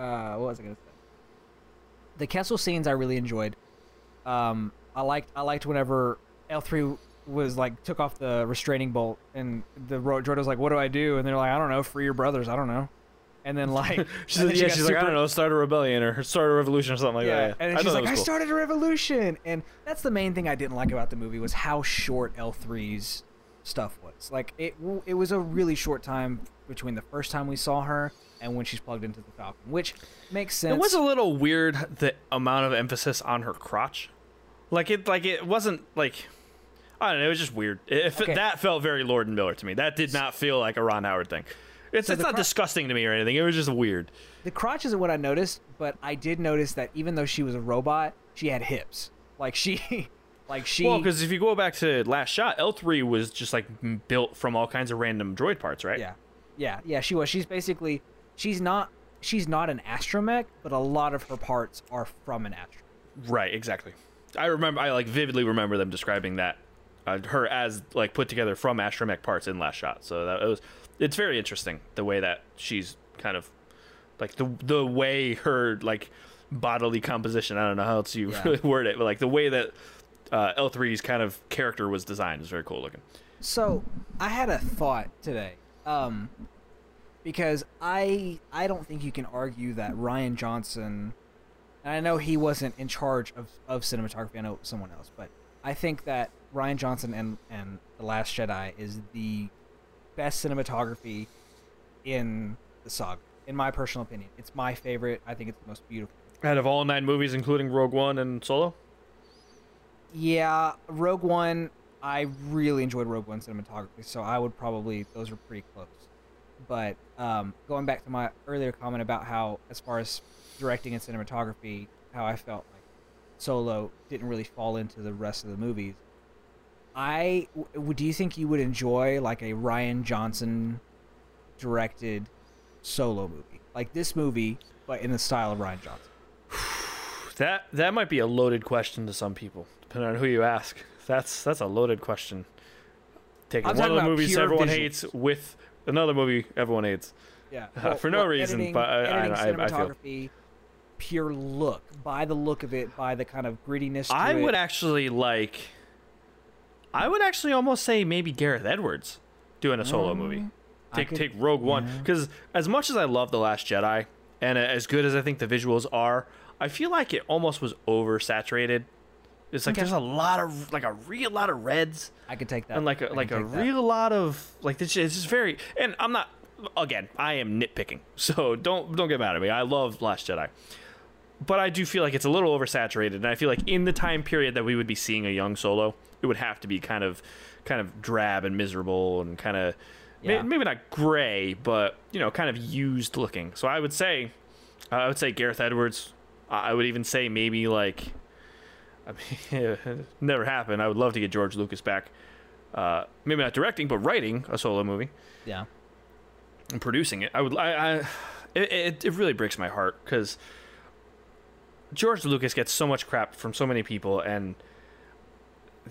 Uh, what was I gonna say? The Kessel scenes I really enjoyed. Um, I liked I liked whenever L three was like took off the restraining bolt and the ro- droid was like, "What do I do?" And they're like, "I don't know, free your brothers. I don't know." And then like, She's, and like, then she yeah, got she's like, I don't know, start a rebellion or start a revolution or something like yeah, that. and I she's like, "I cool. started a revolution," and that's the main thing I didn't like about the movie was how short L 3s stuff was. Like it, it was a really short time between the first time we saw her and when she's plugged into the Falcon, which makes sense. It was a little weird the amount of emphasis on her crotch. Like it like it wasn't like I don't know, it was just weird. It, Okay. that felt very Lord and Miller to me. That did not feel like a Ron Howard thing. It's, So it's not cro- disgusting to me or anything. It was just weird. The crotch isn't what I noticed, but I did notice that even though she was a robot, she had hips. Like she, like she. Well, because if you go back to last shot, L three was just like built from all kinds of random droid parts, right? yeah, yeah, yeah. She was. She's basically. She's not. She's not an astromech, but a lot of her parts are from an astromech. Right, exactly. I remember, I like vividly remember them describing that uh, her as like put together from astromech parts in last shot. So that it was, it's very interesting the way that she's kind of Like the the way her like bodily composition. I don't know how else you Yeah. really word it, but like the way that uh, L3's kind of character was designed is very cool looking. So I had a thought today, um, because I I don't think you can argue that Rian Johnson, and I know he wasn't in charge of, of cinematography. I know someone else, but I think that Rian Johnson and and the Last Jedi is the best cinematography in the saga. In my personal opinion, it's my favorite. I think it's the most beautiful. Out of all nine movies, including Rogue One and Solo. Yeah, Rogue One. I really enjoyed Rogue One cinematography, so I would probably those are pretty close. But um, going back to my earlier comment about how, as far as directing and cinematography, how I felt like Solo didn't really fall into the rest of the movies. I w- do you think you would enjoy like a Rian Johnson directed Solo movie, like this movie, but in the style of Rian Johnson? That that might be a loaded question to some people, depending on who you ask. That's that's a loaded question. Taking one of the movies everyone visuals. hates with another movie everyone hates. Yeah, Uh, for no reason, but I- editing, I- I feel- pure look, by the look of it, by the kind of grittiness. To I it. would actually like. I would actually almost say maybe Gareth Edwards doing a solo movie. Mm, Take could- take Rogue One yeah. because as much as I love the Last Jedi and as good as I think the visuals are, I feel like it almost was oversaturated. It's like Okay. there's a lot of like a real lot of reds I could take that. and like a like a that. real lot of like this it's just very and I'm not again I am nitpicking so don't don't get mad at me I love Last Jedi but I do feel like it's a little oversaturated and I feel like in the time period that we would be seeing a young Solo it would have to be kind of kind of drab and miserable and kind of Yeah. maybe not gray but you know kind of used looking so I would say I would say Gareth Edwards I would even say maybe like I mean, never happened. I would love to get George Lucas back. Uh, maybe not directing, but writing a solo movie Yeah, and producing it. I would. I. I it, it, it really breaks my heart because George Lucas gets so much crap from so many people, and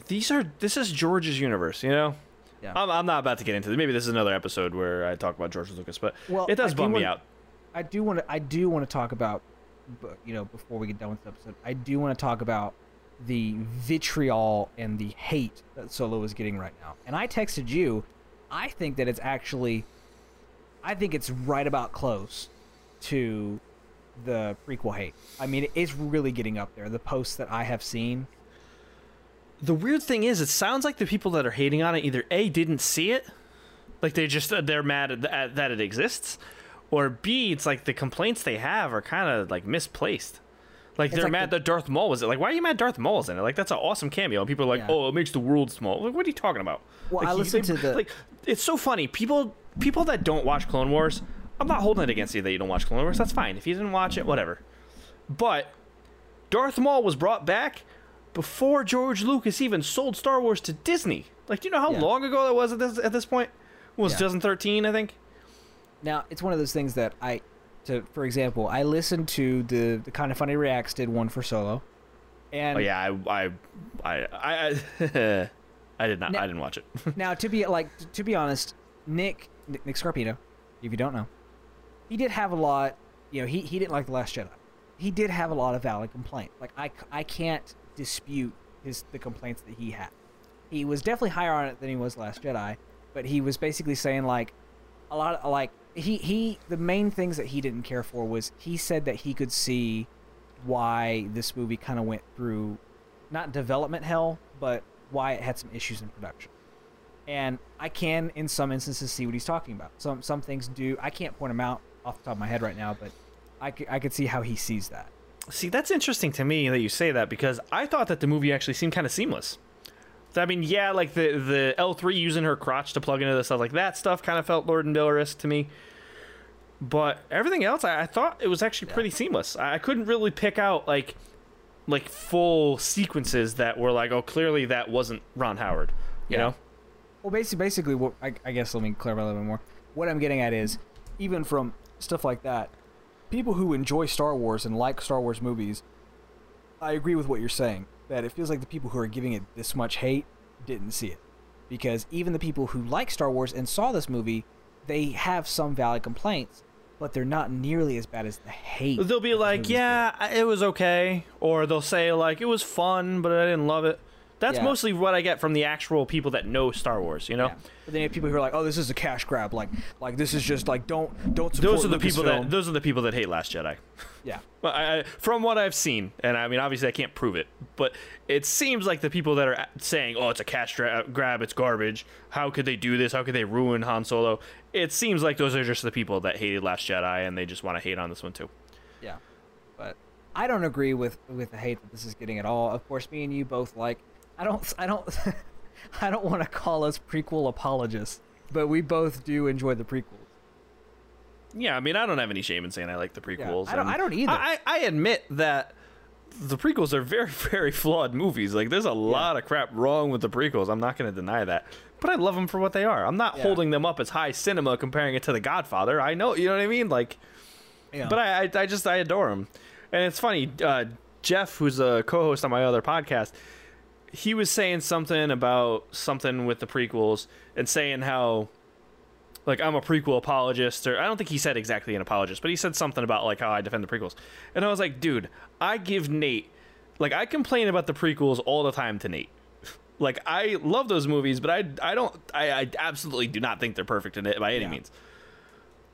these are this is George's universe. You know. Yeah. I'm, I'm not about to get into this. Maybe this is another episode where I talk about George Lucas, but Well, it does I do bum me wanna- out. I do want to. I do want to talk about, you know, before we get done with this episode, I do want to talk about the vitriol and the hate that Solo is getting right now. And I texted you. I think that it's actually, I think it's right about close to the prequel hate. I mean, it's really getting up there. The posts that I have seen. The weird thing is, it sounds like the people that are hating on it either a didn't see it, like they just uh, they're mad at, at that it exists, or b it's like the complaints they have are kind of like misplaced. Like they're like mad the- that Darth Maul was it. Like why are you mad Darth Maul's in it? Like that's an awesome cameo, and people are like, Yeah. oh, it makes the world small. Like what are you talking about? Well, like, I listened to the- like it's so funny. People people that don't watch Clone Wars, I'm not holding it against you that you don't watch Clone Wars. That's fine. If you didn't watch it, whatever. But Darth Maul was brought back before George Lucas even sold Star Wars to Disney. Like, do you know how Yeah. long ago that was at this at this point? It was Yeah. 2013, I think. Now, it's one of those things that I, to for example, I listened to the the kind of funny reacts did one for Solo, and Oh yeah, I I I I, I did not. Now- I didn't watch it. now to be like to be honest, Nick Nick Nick Scarpino, if you don't know, he did have a lot. You know, he he didn't like the Last Jedi. He did have a lot of valid complaints. Like I I can't dispute his the complaints that he had. He was definitely higher on it than he was Last Jedi, but he was basically saying like a lot of like he he the main things that he didn't care for was he said that he could see why this movie kind of went through not development hell, but why it had some issues in production. And I can, in some instances, see what he's talking about. Some some things do. I can't point them out off the top of my head right now, but I I could see how he sees that. See, that's interesting to me that you say that because I thought that the movie actually seemed kind of seamless. I mean, yeah, like the the L three using her crotch to plug into the stuff, like that stuff kind of felt Lord and Miller-esque to me. But everything else, I, I thought it was actually pretty seamless. I, I couldn't really pick out like like full sequences that were like, oh, clearly that wasn't Ron Howard. You Yeah. know? Well, basically, basically, what I, I guess let me clarify a little bit more. What I'm getting at is, even from stuff like that, people who enjoy Star Wars and like Star Wars movies, I agree with what you're saying. That it feels like the people who are giving it this much hate didn't see it, because even the people who like Star Wars and saw this movie, they have some valid complaints, but they're not nearly as bad as the hate. They'll be like, "Yeah, it was okay," or they'll say like, "It was fun, but I didn't love it." That's Yeah. mostly what I get from the actual people that know Star Wars. You know, Yeah. But then you have people who are like, "Oh, this is a cash grab. Like, like this is just like don't don't support those are the people that those are the people that hate Last Jedi. yeah. Well, I, I- from what I've seen, and I mean, obviously, I can't prove it, but it seems like the people that are saying, "Oh, it's a cash dra- grab, it's garbage. How could they do this? How could they ruin Han Solo?" It seems like those are just the people that hated Last Jedi, and they just want to hate on this one too. Yeah, but I don't agree with with the hate that this is getting at all. Of course, me and you both like. I don't. I don't. I don't want to call us prequel apologists, but we both do enjoy the prequels. Yeah, I mean, I don't have any shame in saying I like the prequels. I don't- I don't either. I, I admit that the prequels are very, very flawed movies. Like, there's a lot of crap wrong with the prequels. I'm not going to deny that. But I love them for what they are. I'm not Yeah. holding them up as high cinema, comparing it to The Godfather. I know, you know what I mean? Like, Yeah. but I, I, I just, I adore them. And it's funny, uh, Jeff, who's a co-host on my other podcast, he was saying something about something with the prequels and saying how like I'm a prequel apologist or I don't think he said exactly an apologist, but he said something about like how I defend the prequels. And I was like, dude, I give Nate like I complain about the prequels all the time to Nate. Like I love those movies, but I I don't I, I absolutely do not think they're perfect in it by any Yeah. means.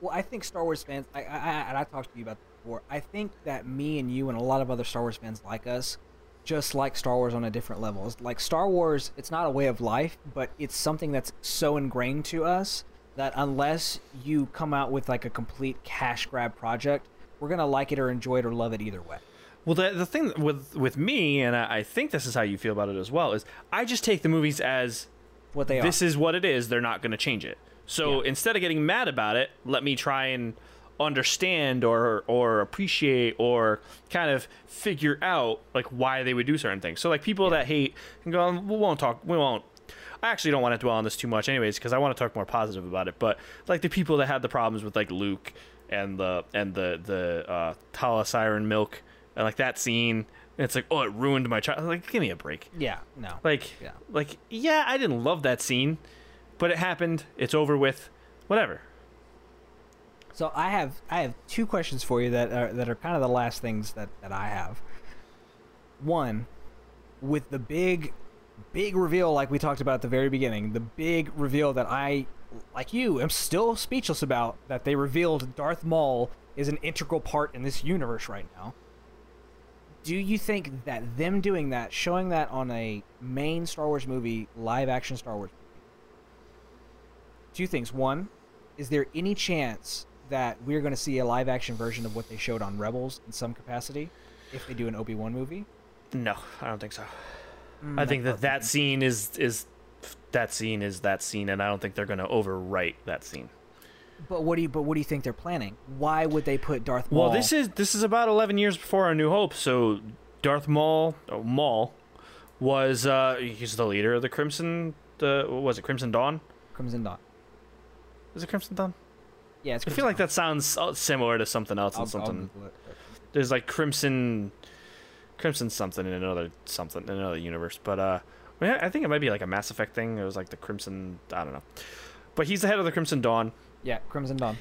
Well, I think Star Wars fans, I, I, I, and I talked to you about this before. I think that me and you and a lot of other Star Wars fans like us, just like Star Wars on a different level. It's like Star Wars, it's not a way of life, but it's something that's so ingrained to us that unless you come out with like a complete cash grab project, we're gonna like it or enjoy it or love it either way. Well, the the thing with with me, and I, I think this is how you feel about it as well, is I just take the movies as What they this are. This is what it is. They're not going to change it. So Yeah. instead of getting mad about it, let me try and understand or or appreciate or kind of figure out like why they would do certain things. So like people that hate can go, we won't talk, we won't. I actually don't want to dwell on this too much, anyways, because I want to talk more positive about it. But like the people that had the problems with like Luke and the and the the uh, Thala Siren milk and like that scene, and it's like, oh, it ruined my child. Like, give me a break. yeah, no. Like, Yeah. like, yeah, I didn't love that scene, but it happened. It's over with. Whatever. So I have I have two questions for you that are that are kind of the last things that that I have. One, with the big big reveal like we talked about at the very beginning, the big reveal that I like you am still speechless about that they revealed Darth Maul is an integral part in this universe right now. Do you think that them doing that, showing that on a main Star Wars movie, live action Star Wars movie, two things. One, is there any chance that we're going to see a live action version of what they showed on Rebels in some capacity if they do an Obi Wan movie? No, I don't think so. Mm, I think that that scene is is that scene is that scene, and I don't think they're going to overwrite that scene. But what do you? But what do you think they're planning? Why would they put Darth Maul? Well, this is this is about eleven years before A New Hope, so Darth Maul, oh, Maul, was uh he's the leader of the Crimson. The what was it Crimson Dawn? Crimson Dawn. Is it Crimson Dawn? Yeah, it's. I feel like that sounds uh, similar to something else and something. I'll Google it. there's like crimson crimson something in another something in another universe but uh yeah, i think it might be like a mass effect thing it was like the crimson i don't know but he's the head of the crimson dawn Yeah, Crimson Dawn.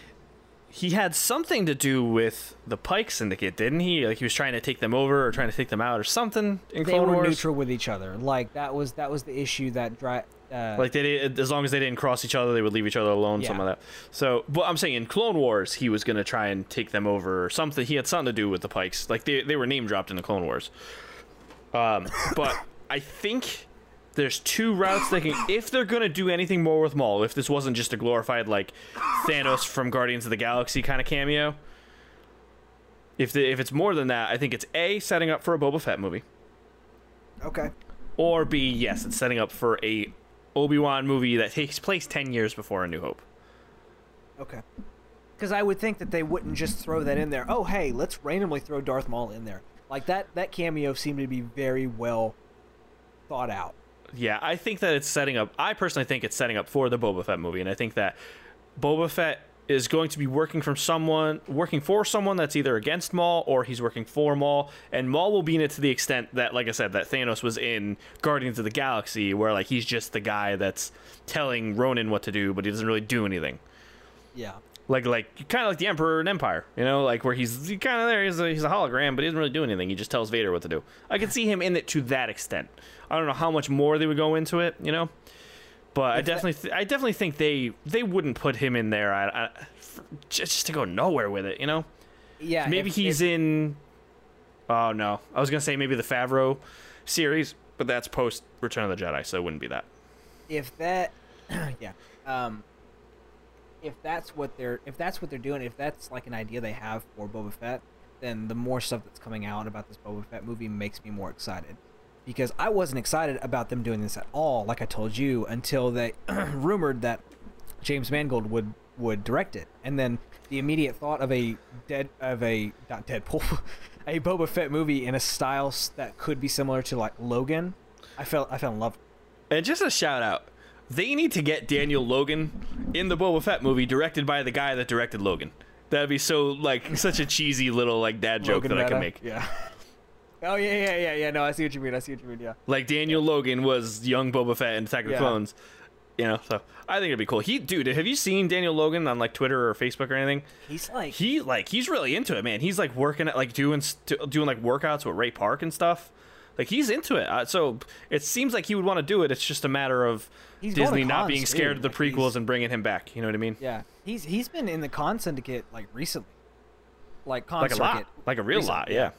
he had something to do with the pyke syndicate didn't he like he was trying to take them over or trying to take them out or something in They clone were wars neutral with each other. Like that was that was the issue that dri- uh, like they as long as they didn't cross each other they would leave each other alone Yeah. some of that. So but i'm saying in clone wars he was going to try and take them over or something. He had something to do with the pykes. Like they, they were name dropped in the clone wars. Um but i think there's two routes they can if they're going to do anything more with maul if this wasn't just a glorified like thanos from guardians of the galaxy kind of cameo if the, if it's more than that i think it's a setting up for a boba fett movie. Okay. or B, yes, it's setting up for a Obi-Wan movie that takes place 10 years before A New Hope. Okay. Because I would think that they wouldn't just throw that in there. Oh, hey, let's randomly throw Darth Maul in there. Like that. That cameo seemed to be very well thought out. Yeah, I think that it's setting up I personally think it's setting up for the Boba Fett movie and I think that Boba Fett is going to be working from someone working for someone that's either against Maul or he's working for Maul and Maul will be in it to the extent that like I said that Thanos was in Guardians of the Galaxy where like he's just the guy that's telling Ronan what to do but he doesn't really do anything. Yeah. like like kind of like the Emperor in Empire, you know, like where he's he kind of there. He's a, he's a hologram, but he doesn't really do anything. He just tells Vader what to do. I could see him in it to that extent. I don't know how much more they would go into it, you know. But I If that- definitely, th- I definitely think they they wouldn't put him in there. I, I just just to go nowhere with it, you know. Yeah, Maybe if- he's if- in. Oh no, I was gonna say maybe the Favreau series, but that's post Return of the Jedi, so it wouldn't be that. if that yeah um if that's what they're if that's what they're doing if that's like an idea they have for Boba Fett then the more stuff that's coming out about this Boba Fett movie makes me more excited because I wasn't excited about them doing this at all like I told you until they rumored that James Mangold would would direct it and then the immediate thought of a dead of a not Deadpool a Boba Fett movie in a style that could be similar to like Logan I felt I fell in love And just a shout out. They need to get Daniel Logan in the Boba Fett movie directed by the guy that directed Logan. That'd be so like such a cheesy little like dad joke Logan that I can make. Yeah. Oh yeah, yeah, yeah, yeah. No, I see what you mean. I see what you mean. Yeah. Like Daniel Logan was young Boba Fett in Attack of the Yeah. Clones. You know, so I think it'd be cool. He dude, have you seen Daniel Logan on like Twitter or Facebook or anything? He's like, He like he's really into it, man. He's like working at like doing doing like workouts with Ray Park and stuff. Like he's into it. Uh, so it seems like he would want to do it. It's just a matter of He's Disney not being scared too. of the Like, prequels and bringing him back. You know what I mean? yeah. He's he's been in the con syndicate like recently, like con like a lot, circuit. like a real recently, lot, yeah.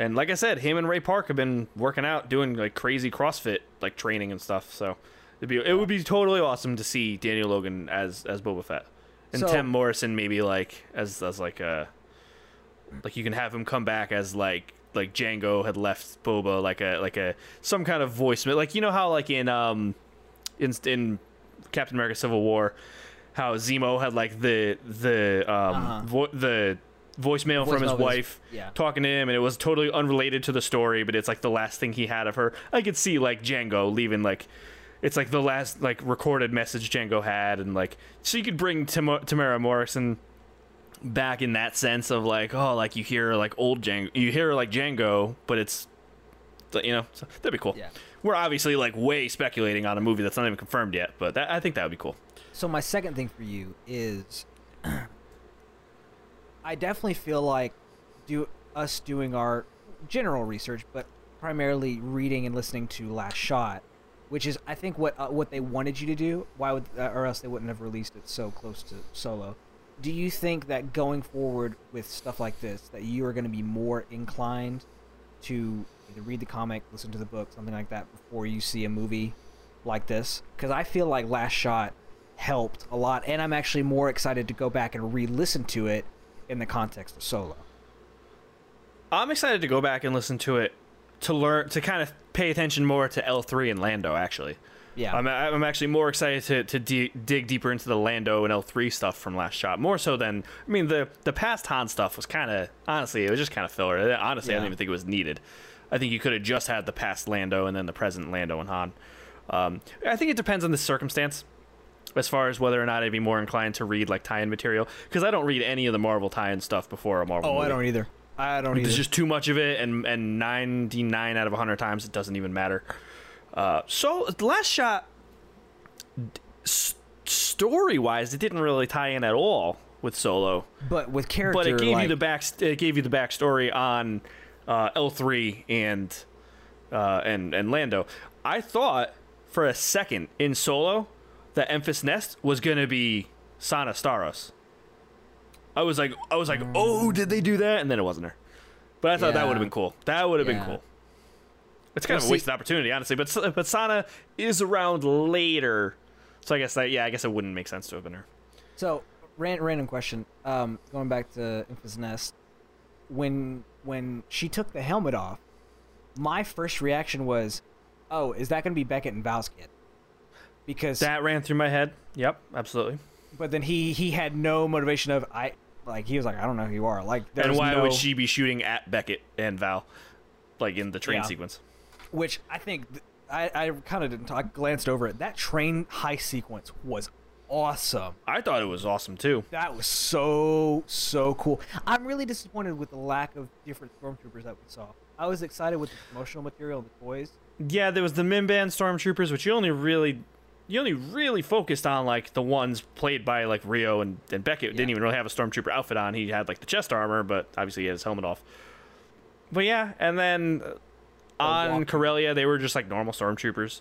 And like I said, him and Ray Park have been working out, doing like crazy CrossFit like training and stuff. So it'd be it would be totally awesome to see Daniel Logan as as Boba Fett, and So- Tim Morrison maybe like as as like a like you can have him come back as like like Jango had left Boba like a like a some kind of voicemail like you know how like in um in in Captain America Civil War how Zemo had like the the um Uh-huh. vo- the voicemail, from Voicemail his wife yeah. talking to him and it was totally unrelated to the story but it's like the last thing he had of her i could see like jango leaving like it's like the last like recorded message jango had and like so you could bring Tim- temuera morrison back in that sense of like oh like you hear like old jango you hear like jango but it's you know so that'd be cool Yeah. we're obviously like way speculating on a movie that's not even confirmed yet but that, i think that would be cool So my second thing for you is, I definitely feel like do us doing our general research, but primarily reading and listening to Last Shot, which is I think what uh, what they wanted you to do. Why would uh, or else they wouldn't have released it so close to Solo. Do you think that going forward with stuff like this, that you are going to be more inclined to either read the comic, listen to the book, something like that, before you see a movie like this? Because I feel like Last Shot helped a lot, and I'm actually more excited to go back and re-listen to it in the context of Solo. I'm excited to go back and listen to it to learn to kind of pay attention more to L3 and Lando. Actually, Yeah, I'm I'm actually more excited to to di- dig deeper into the Lando and L3 stuff from Last Shot. More so than I mean the the past Han stuff was kind of honestly it was just kind of filler. Honestly, I Yeah. don't even think it was needed. I think you could have just had the past Lando and then the present Lando and Han. Um, I think it depends on the circumstance as far as whether or not I'd be more inclined to read like tie-in material because I don't read any of the Marvel tie-in stuff before a Marvel. Oh, I don't either. I don't either. There's just too much of it, and and 99 out of 100 times it doesn't even matter. Uh, so the last shot, s- story wise, it didn't really tie in at all with Solo, but with character, but it gave like, you the back. It gave you the backstory on uh, L3 and uh, and and Lando. I thought for a second in Solo that Enfys Nest was gonna be Sana Starros. I was like, I was like, oh, did they do that? And then it wasn't her. But I thought that would have been cool. That would have Yeah. been cool. It's kind Well, of a see- wasted opportunity, honestly. But but Sana is around later, so I guess that yeah, I guess it wouldn't make sense to have been her. So, ran, random question. Um, going back to Enfys Nest, when when she took the helmet off, my first reaction was, "Oh, is that going to be Beckett and Val's kid?" Because, That ran through my head. Yep, absolutely. but then he he had no motivation of I like he was like I don't know who you are like and why no- would she be shooting at Beckett and Val, like in the train Yeah. sequence? which I think th- I I kind of didn't talk, I glanced over it. That train high sequence was awesome. I thought it was awesome too. That was so so cool. I'm really disappointed with the lack of different stormtroopers that we saw. I was excited with the promotional material, the toys. Yeah, there was the Mimban stormtroopers, which you only really you only really focused on like the ones played by like Rio and, and Beckett didn't even really have a stormtrooper outfit on. He had like the chest armor, but obviously he had his helmet off. But yeah, and then uh, on. Corellia they were just like normal stormtroopers.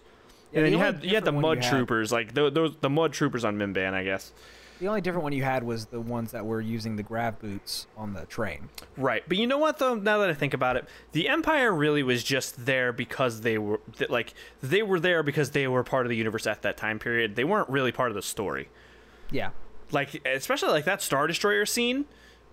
Yeah, and then the you had you had the mud you had- troopers, like the, those the mud troopers on Mimban, I guess. The only different one you had was the ones that were using the grab boots on the train. Right, but you know what though? Now that I think about it, the Empire really was just there because they were th- like they were there because they were part of the universe at that time period. They weren't really part of the story. Yeah. Like especially like that Star Destroyer scene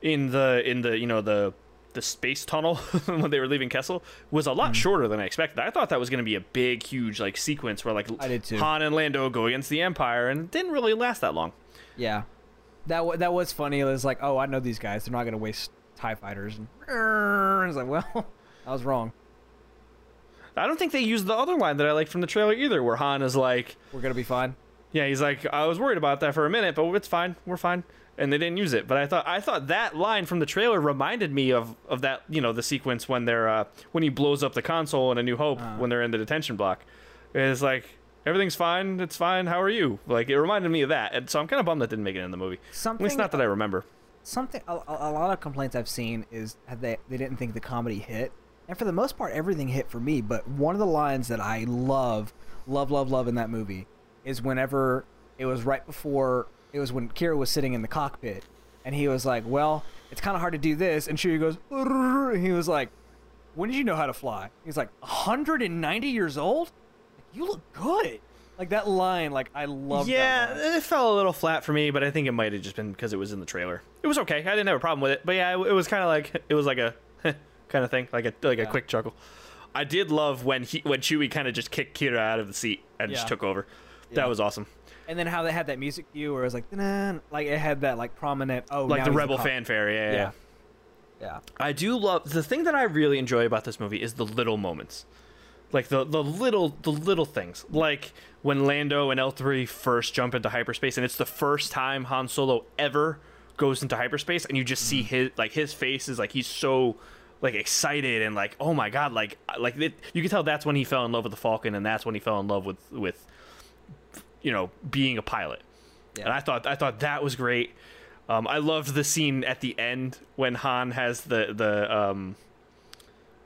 in the in the you know the the space tunnel when they were leaving Kessel was a lot mm. shorter than I expected. I thought that was going to be a big, huge like sequence where like I did too. Han and Lando go against the Empire, and it didn't really last that long. Yeah. That w- that was funny. It was like, oh, I know these guys. They're not gonna waste Tie fighters. And I was like, well, I was wrong. I don't think they used the other line that I like from the trailer either, where Han is like, We're gonna be fine. Yeah, he's like, I was worried about that for a minute, but it's fine. We're fine. And they didn't use it. But I thought I thought that line from the trailer reminded me of, of that, you know, the sequence when they're uh, when he blows up the console in A New Hope when they're in the detention block. It's like everything's fine, it's fine. How are you? Like it reminded me of that. And so I'm kind of bummed that didn't make it in the movie. At least not that I remember. something a, a lot of complaints I've seen is that they they didn't think the comedy hit, and for the most part, everything hit for me. But one of the lines that I love, love, love, love in that movie is whenever it was right before it was when Qi'ra was sitting in the cockpit, and he was like, "Well, it's kind of hard to do this," and Chewie goes, and he was like, "When did you know how to fly?" He's like, "190 years old. You look good." Like that line, like I love. yeah, it fell a little flat for me, but I think it might have just been because it was in the trailer. It was okay. I didn't have a problem with it, but yeah, it, it was kind of like it was like a kind of thing, like a like a quick chuckle. I did love when he when Chewie kind of just kicked Qi'ra out of the seat and just took over. Yeah. That was awesome. And then how they had that music cue where it was like, like it had that like prominent, oh, Like the rebel fanfare. Yeah, yeah. Yeah. yeah. Yeah. I do love the thing that I really enjoy about this movie is the little moments. Like the the little the little things. Like when Lando and L3 first jump into hyperspace and it's the first time Han Solo ever goes into hyperspace and you just see his like his face is like he's so like excited and like oh my god like like it, you can tell that's when he fell in love with the Falcon and that's when he fell in love with with you know being a pilot. And I thought I thought that was great. Um, I loved the scene at the end when Han has the the um,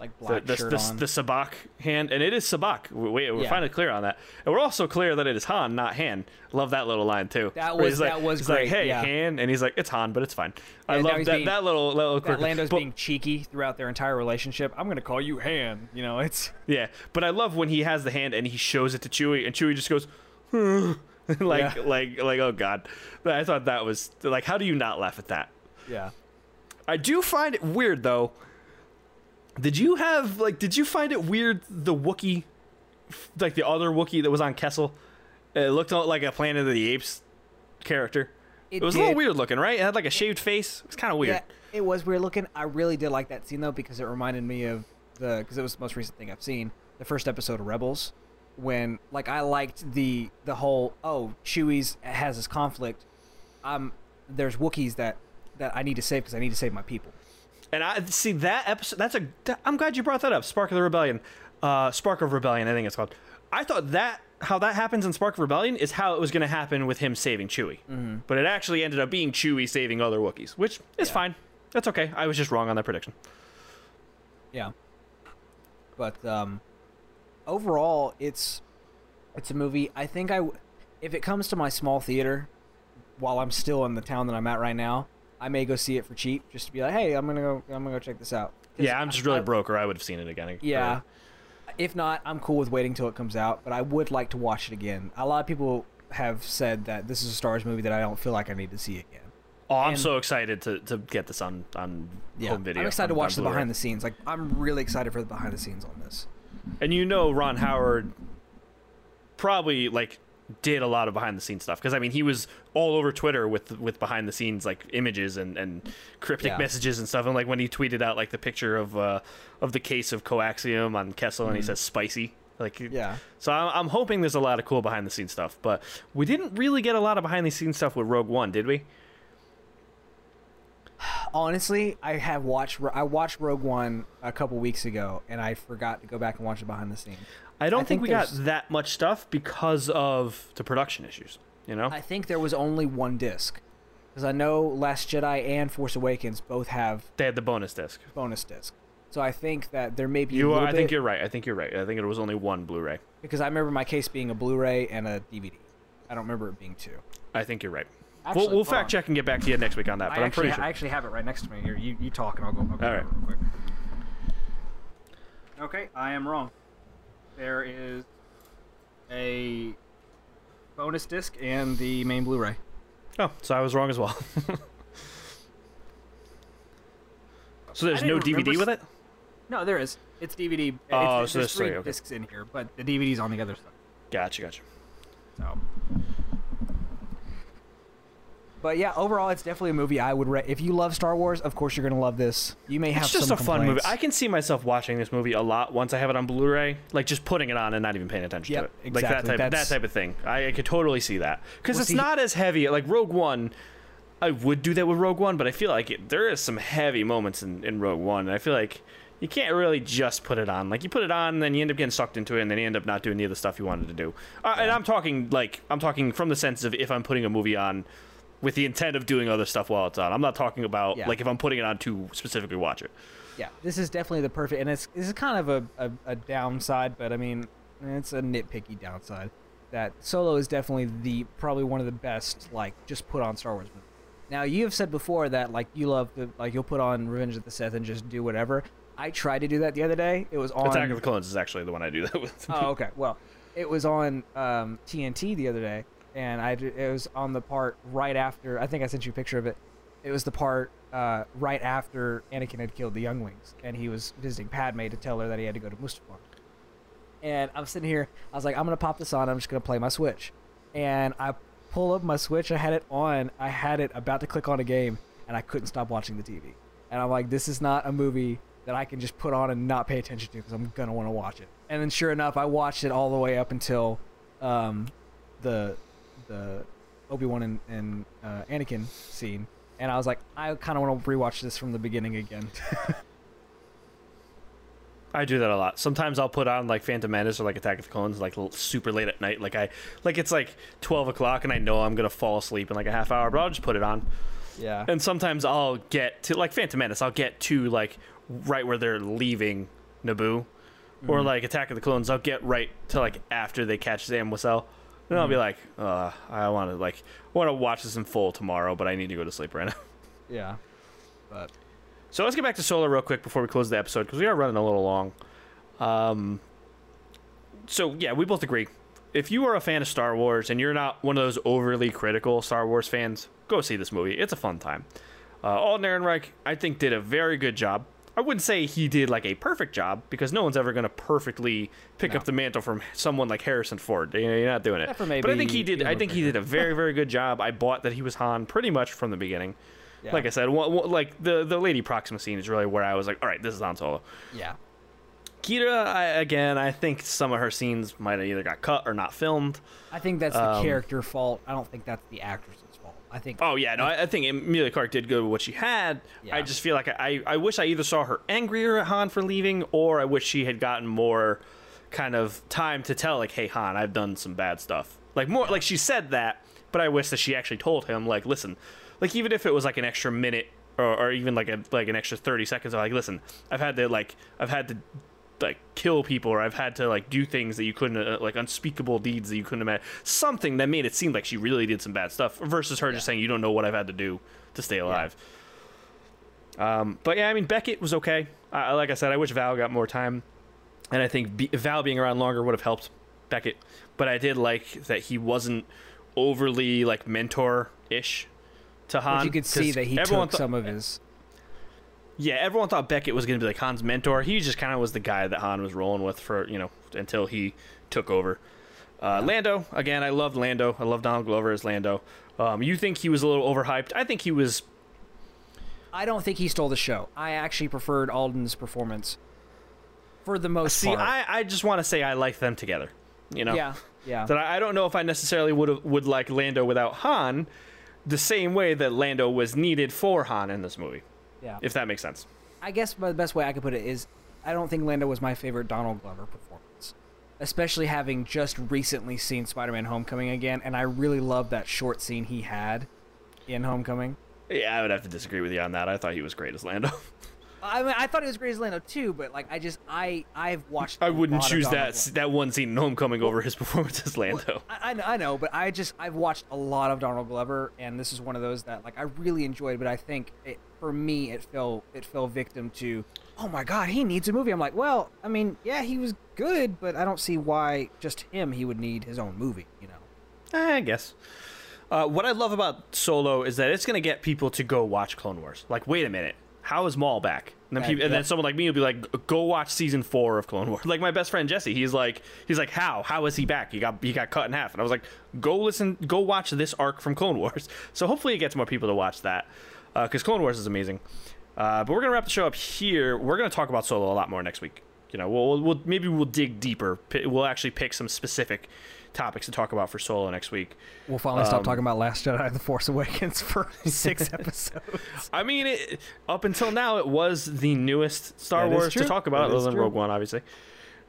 Like the black the, shirt the, on. the sabacc hand, and it is sabacc. We, we- we're Yeah. finally clear on that, and we're also clear that it is Han, not Han. Love that little line too. That was- he's like, that was he's great, like, Hey, yeah. Han, and he's like, it's Han, but it's fine. I Yeah, now love that being- that little little that. Lando's But- being cheeky throughout their entire relationship. I'm gonna call you Han. You know, it's Yeah, but I love when he has the hand and he shows it to Chewie, and Chewie just goes, like, Yeah. like, like, oh god. But I thought that was like, how do you not laugh at that? yeah. I do find it weird though. Did you have like? Did you find it weird the Wookie, like the other Wookie that was on Kessel? It looked like a Planet of the Apes character. It, was a little weird looking, right? It had like a shaved face. It was kind of weird. Yeah, it was weird looking. I really did like that scene though because it reminded me of the because it was the most recent thing I've seen. The first episode of Rebels, when like I liked the the whole oh Chewie's has this conflict. Um, there's Wookiees that that I need to save because I need to save my people. And I see that episode. That's a. I'm glad you brought that up. Spark of the Rebellion, uh, Spark of Rebellion. I think it's called. I thought that how that happens in Spark of Rebellion is how it was going to happen with him saving Chewie. Mm-hmm. But it actually ended up being Chewie saving other Wookiees, which is Yeah. fine. That's okay. I was just wrong on that prediction. Yeah. But um, overall, it's it's a movie. I think I, if it comes to my small theater, while I'm still in the town that I'm at right now, I may go see it for cheap, just to be like, hey, I'm gonna go, I'm gonna go check this out. Yeah, I'm just really I- broke, or I would have seen it again. Yeah. If not, I'm cool with waiting till it comes out, but I would like to watch it again. A lot of people have said that this is a Star Wars movie that I don't feel like I need to see again. Oh, I'm And- so excited to, to get this on on home video. I'm excited to watch the behind the scenes. Like, I'm really excited for the behind the scenes on this. And you know, Ron Howard probably like did a lot of behind the scenes stuff because I mean he was all over Twitter with with behind the scenes like images and and cryptic Yeah. messages and stuff. And like when he tweeted out like the picture of uh of the case of coaxium on Kessel and he says spicy. Like Mm-hmm. Yeah. So I'm, I'm hoping there's a lot of cool behind the scenes stuff, but we didn't really get a lot of behind the scenes stuff with Rogue One, did we? honestly, I have watched. I watched Rogue One a couple weeks ago, and I forgot to go back and watch it behind the scenes. I don't I think, think we got that much stuff because of the production issues. You know, I think there was only one disc, because I know Last Jedi and Force Awakens both have they had the bonus disc. bonus disc. So I think that there may be You, are, little I think you're right. I think you're right. I think it was only one Blu-ray. because I remember my case being a Blu-ray and a DVD. I don't remember it being two. I think you're right. Actually, we'll we'll fact on. check and get back to you next week on that. But I I'm actually, pretty sure. I actually have it right next to me here. You, you talk and I'll go. I'll go All right. real quick. Okay, I am wrong. There is a bonus disc and the main Blu-ray. Oh, so I was wrong as well. so there's no didn't remember DVD with it. No, there is. It's DVD. Oh, it's, so there's there's three, three okay. discs in here, but the DVD's on the other side. Gotcha, gotcha. So. But yeah, overall, it's definitely a movie I would. Re- if you love Star Wars, of course you're gonna love this. You may have It's just some a fun movie. I can see myself watching this movie a lot once I have it on Blu-ray, like just putting it on and not even paying attention Yep, to it, like that exactly. type, that type of thing. I, I could totally see that because Well, it's see- not as heavy. Like Rogue One, I would do that with Rogue One, but I feel like it, there is some heavy moments in, in Rogue One. And I feel like you can't really just put it on. Like you put it on, and then you end up getting sucked into it, and then you end up not doing any of the stuff you wanted to do. Uh, And I'm talking like I'm talking from the sense of if I'm putting a movie on. With the intent of doing other stuff while it's on. I'm not talking about Yeah. like if I'm putting it on to specifically watch it. Yeah, this is definitely the perfect, and it's this is kind of a, a, a downside, but I mean, it's a nitpicky downside. That Solo is definitely the probably one of the best like just put on Star Wars movies. Now you have said before that like you love the like you'll put on Revenge of the Sith and just do whatever. I tried to do that the other day. It was on Attack of the Clones is actually the one I do that with. Oh, okay. Well, it was on um, TNT the other day, and I it was on the part right after. I think I sent you a picture of it. It was the part uh, right after Anakin had killed the younglings, and he was visiting Padme to tell her that he had to go to Mustafar. And I'm sitting here. I was like, I'm gonna pop this on. I'm just gonna play my Switch, and I pull up my Switch. I had it on. I had it about to click on a game, and I couldn't stop watching the TV. And I'm like, this is not a movie that I can just put on and not pay attention to because I'm gonna want to watch it. And then sure enough, I watched it all the way up until um, the the Obi Wan and, and uh, Anakin scene, and I was like, I kind of want to rewatch this from the beginning again. I do that a lot. Sometimes I'll put on like Phantom Menace or like Attack of the Clones like super late at night. Like I like it's like twelve o'clock and I know I'm gonna fall asleep in like a half hour, but I'll just put it on. yeah. And sometimes I'll get to like Phantom Menace. I'll get to like right where they're leaving Naboo, or like Attack of the Clones. I'll get right to like after they catch Zam Wesell. And I'll be like, uh, I want to like want to watch this in full tomorrow, but I need to go to sleep right now. yeah. But So let's get back to Solo real quick before we close the episode because we are running a little long. Um, so yeah, we both agree. If you are a fan of Star Wars and you're not one of those overly critical Star Wars fans, go see this movie. It's a fun time. Uh, Alden Ehrenreich, I think, did a very good job. I wouldn't say he did like a perfect job because no one's ever going to perfectly pick No. up the mantle from someone like Harrison Ford. You're not doing it. But I think he did. I think he did a very, very good job. I bought that he was Han pretty much from the beginning. yeah. Like I said, like the the Lady Proxima scene is really where I was like, all right, this is Han Solo. yeah. Qi'ra, I, again, I think some of her scenes might have either got cut or not filmed. I think that's the Um, character fault. I don't think that's the actress's fault. I think. Oh yeah, no, I, I think Emilia Clarke did good with what she had. Yeah. I just feel like I, I wish I either saw her angrier at Han for leaving, or I wish she had gotten more kind of time to tell, like, hey Han, I've done some bad stuff. Like more, like she said that, but I wish that she actually told him, like, listen, like even if it was like an extra minute or, or even like a like an extra thirty seconds, like, listen, I've had to like I've had to like kill people or I've had to like do things that you couldn't uh, like unspeakable deeds that you couldn't imagine something that made it seem like she really did some bad stuff versus her just saying you don't know what I've had to do to stay alive. Um, but yeah, I mean Beckett was okay. Uh, like I said, I wish Val got more time, and I think Val being around longer would have helped Beckett. But I did like that he wasn't overly like mentor ish to Han. But you could see that he took thought- some of his. Yeah, everyone thought Beckett was going to be like Han's mentor. He just kind of was the guy that Han was rolling with for, you know, until he took over. Uh, Lando, again, I loved Lando. I love Donald Glover as Lando. Um, you think he was a little overhyped? I think he was. I don't think he stole the show. I actually preferred Alden's performance for the most See, part. I, I just want to say I like them together. You know? Yeah, yeah. That I, I don't know if I necessarily would would like Lando without Han, the same way that Lando was needed for Han in this movie. Yeah. if that makes sense. I guess the best way I could put it is I don't think Lando was my favorite Donald Glover performance. Especially having just recently seen Spider Man Homecoming again, and I really love that short scene he had in Homecoming. Yeah, I would have to disagree with you on that. I thought he was great as Lando. I mean, I thought he was great as Lando too, but like, I just, I, I've watched. I wouldn't choose that Glover. that one scene in Homecoming over his performance as Lando. I, I know, I know, but I just I've watched a lot of Donald Glover, and this is one of those that like I really enjoyed. But I think it, for me, it fell it fell victim to, oh my god, he needs a movie. I'm like, well, I mean, yeah, he was good, but I don't see why just him he would need his own movie. You know, Eh, I guess. Uh, what I love about Solo is that it's going to get people to go watch Clone Wars. Like, wait a minute, how is Maul back? And then, people, and then someone like me will be like, go watch season four of Clone Wars. Like my best friend Jesse, he's like, he's like, how? How is he back? He got he got cut in half. And I was like, go listen, go watch this arc from Clone Wars. So hopefully it gets more people to watch that because Clone Wars is amazing. Uh, but we're gonna wrap the show up here. We're gonna talk about Solo a lot more next week. You know, we'll, we'll, maybe we'll dig deeper. We'll actually pick some specific topics to talk about for Solo next week. we'll finally stop Um, talking about Last Jedi: and The Force Awakens for six episodes. I mean, it, up until now, it was the newest Star That Wars to talk about, That other than true. Rogue One, obviously.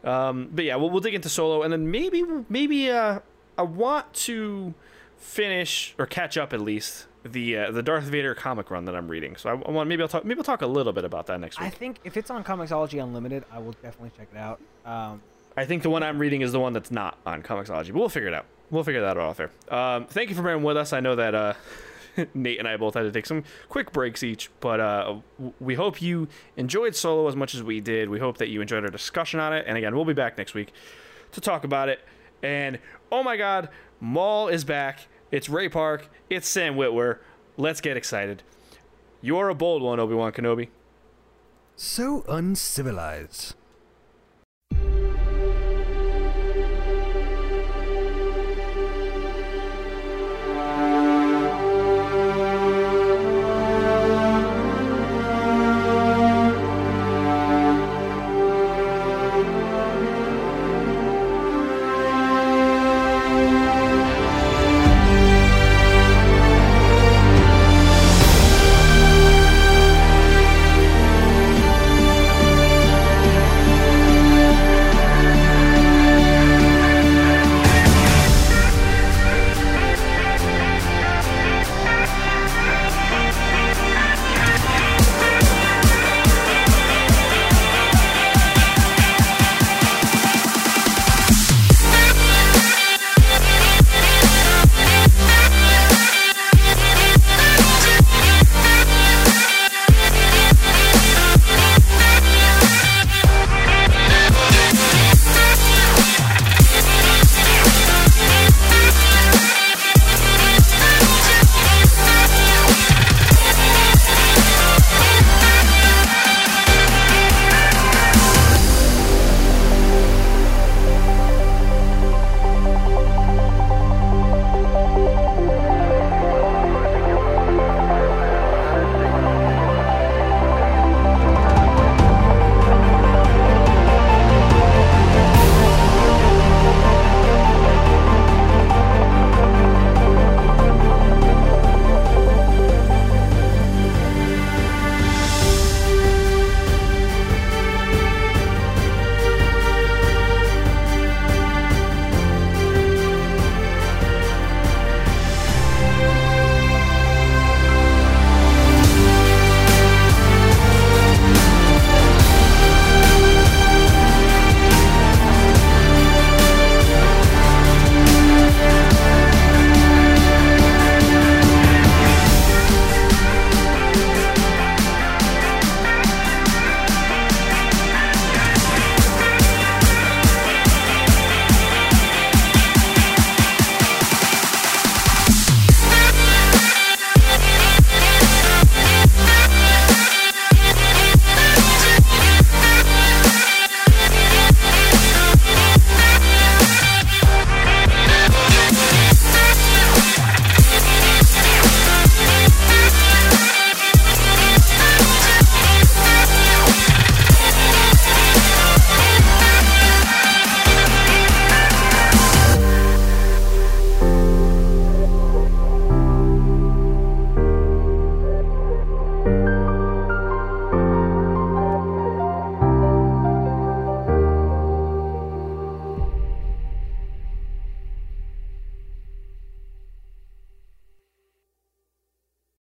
Um, but yeah, we'll, we'll dig into Solo, and then maybe, maybe uh, I want to finish or catch up at least the uh, the Darth Vader comic run that I'm reading. So I, I want maybe I'll talk maybe I'll talk a little bit about that next week. I think if it's on Comixology Unlimited, I will definitely check it out. Um, I think the one I'm reading is the one that's not on Comixology, but we'll figure it out. We'll figure that out off there. Um, thank you for bearing with us. I know that uh, Nate and I both had to take some quick breaks each, but uh, we hope you enjoyed Solo as much as we did. We hope that you enjoyed our discussion on it. And again, we'll be back next week to talk about it. And oh my God, Maul is back. It's Ray Park. It's Sam Witwer. Let's get excited. You're a bold one, Obi Wan Kenobi. so uncivilized.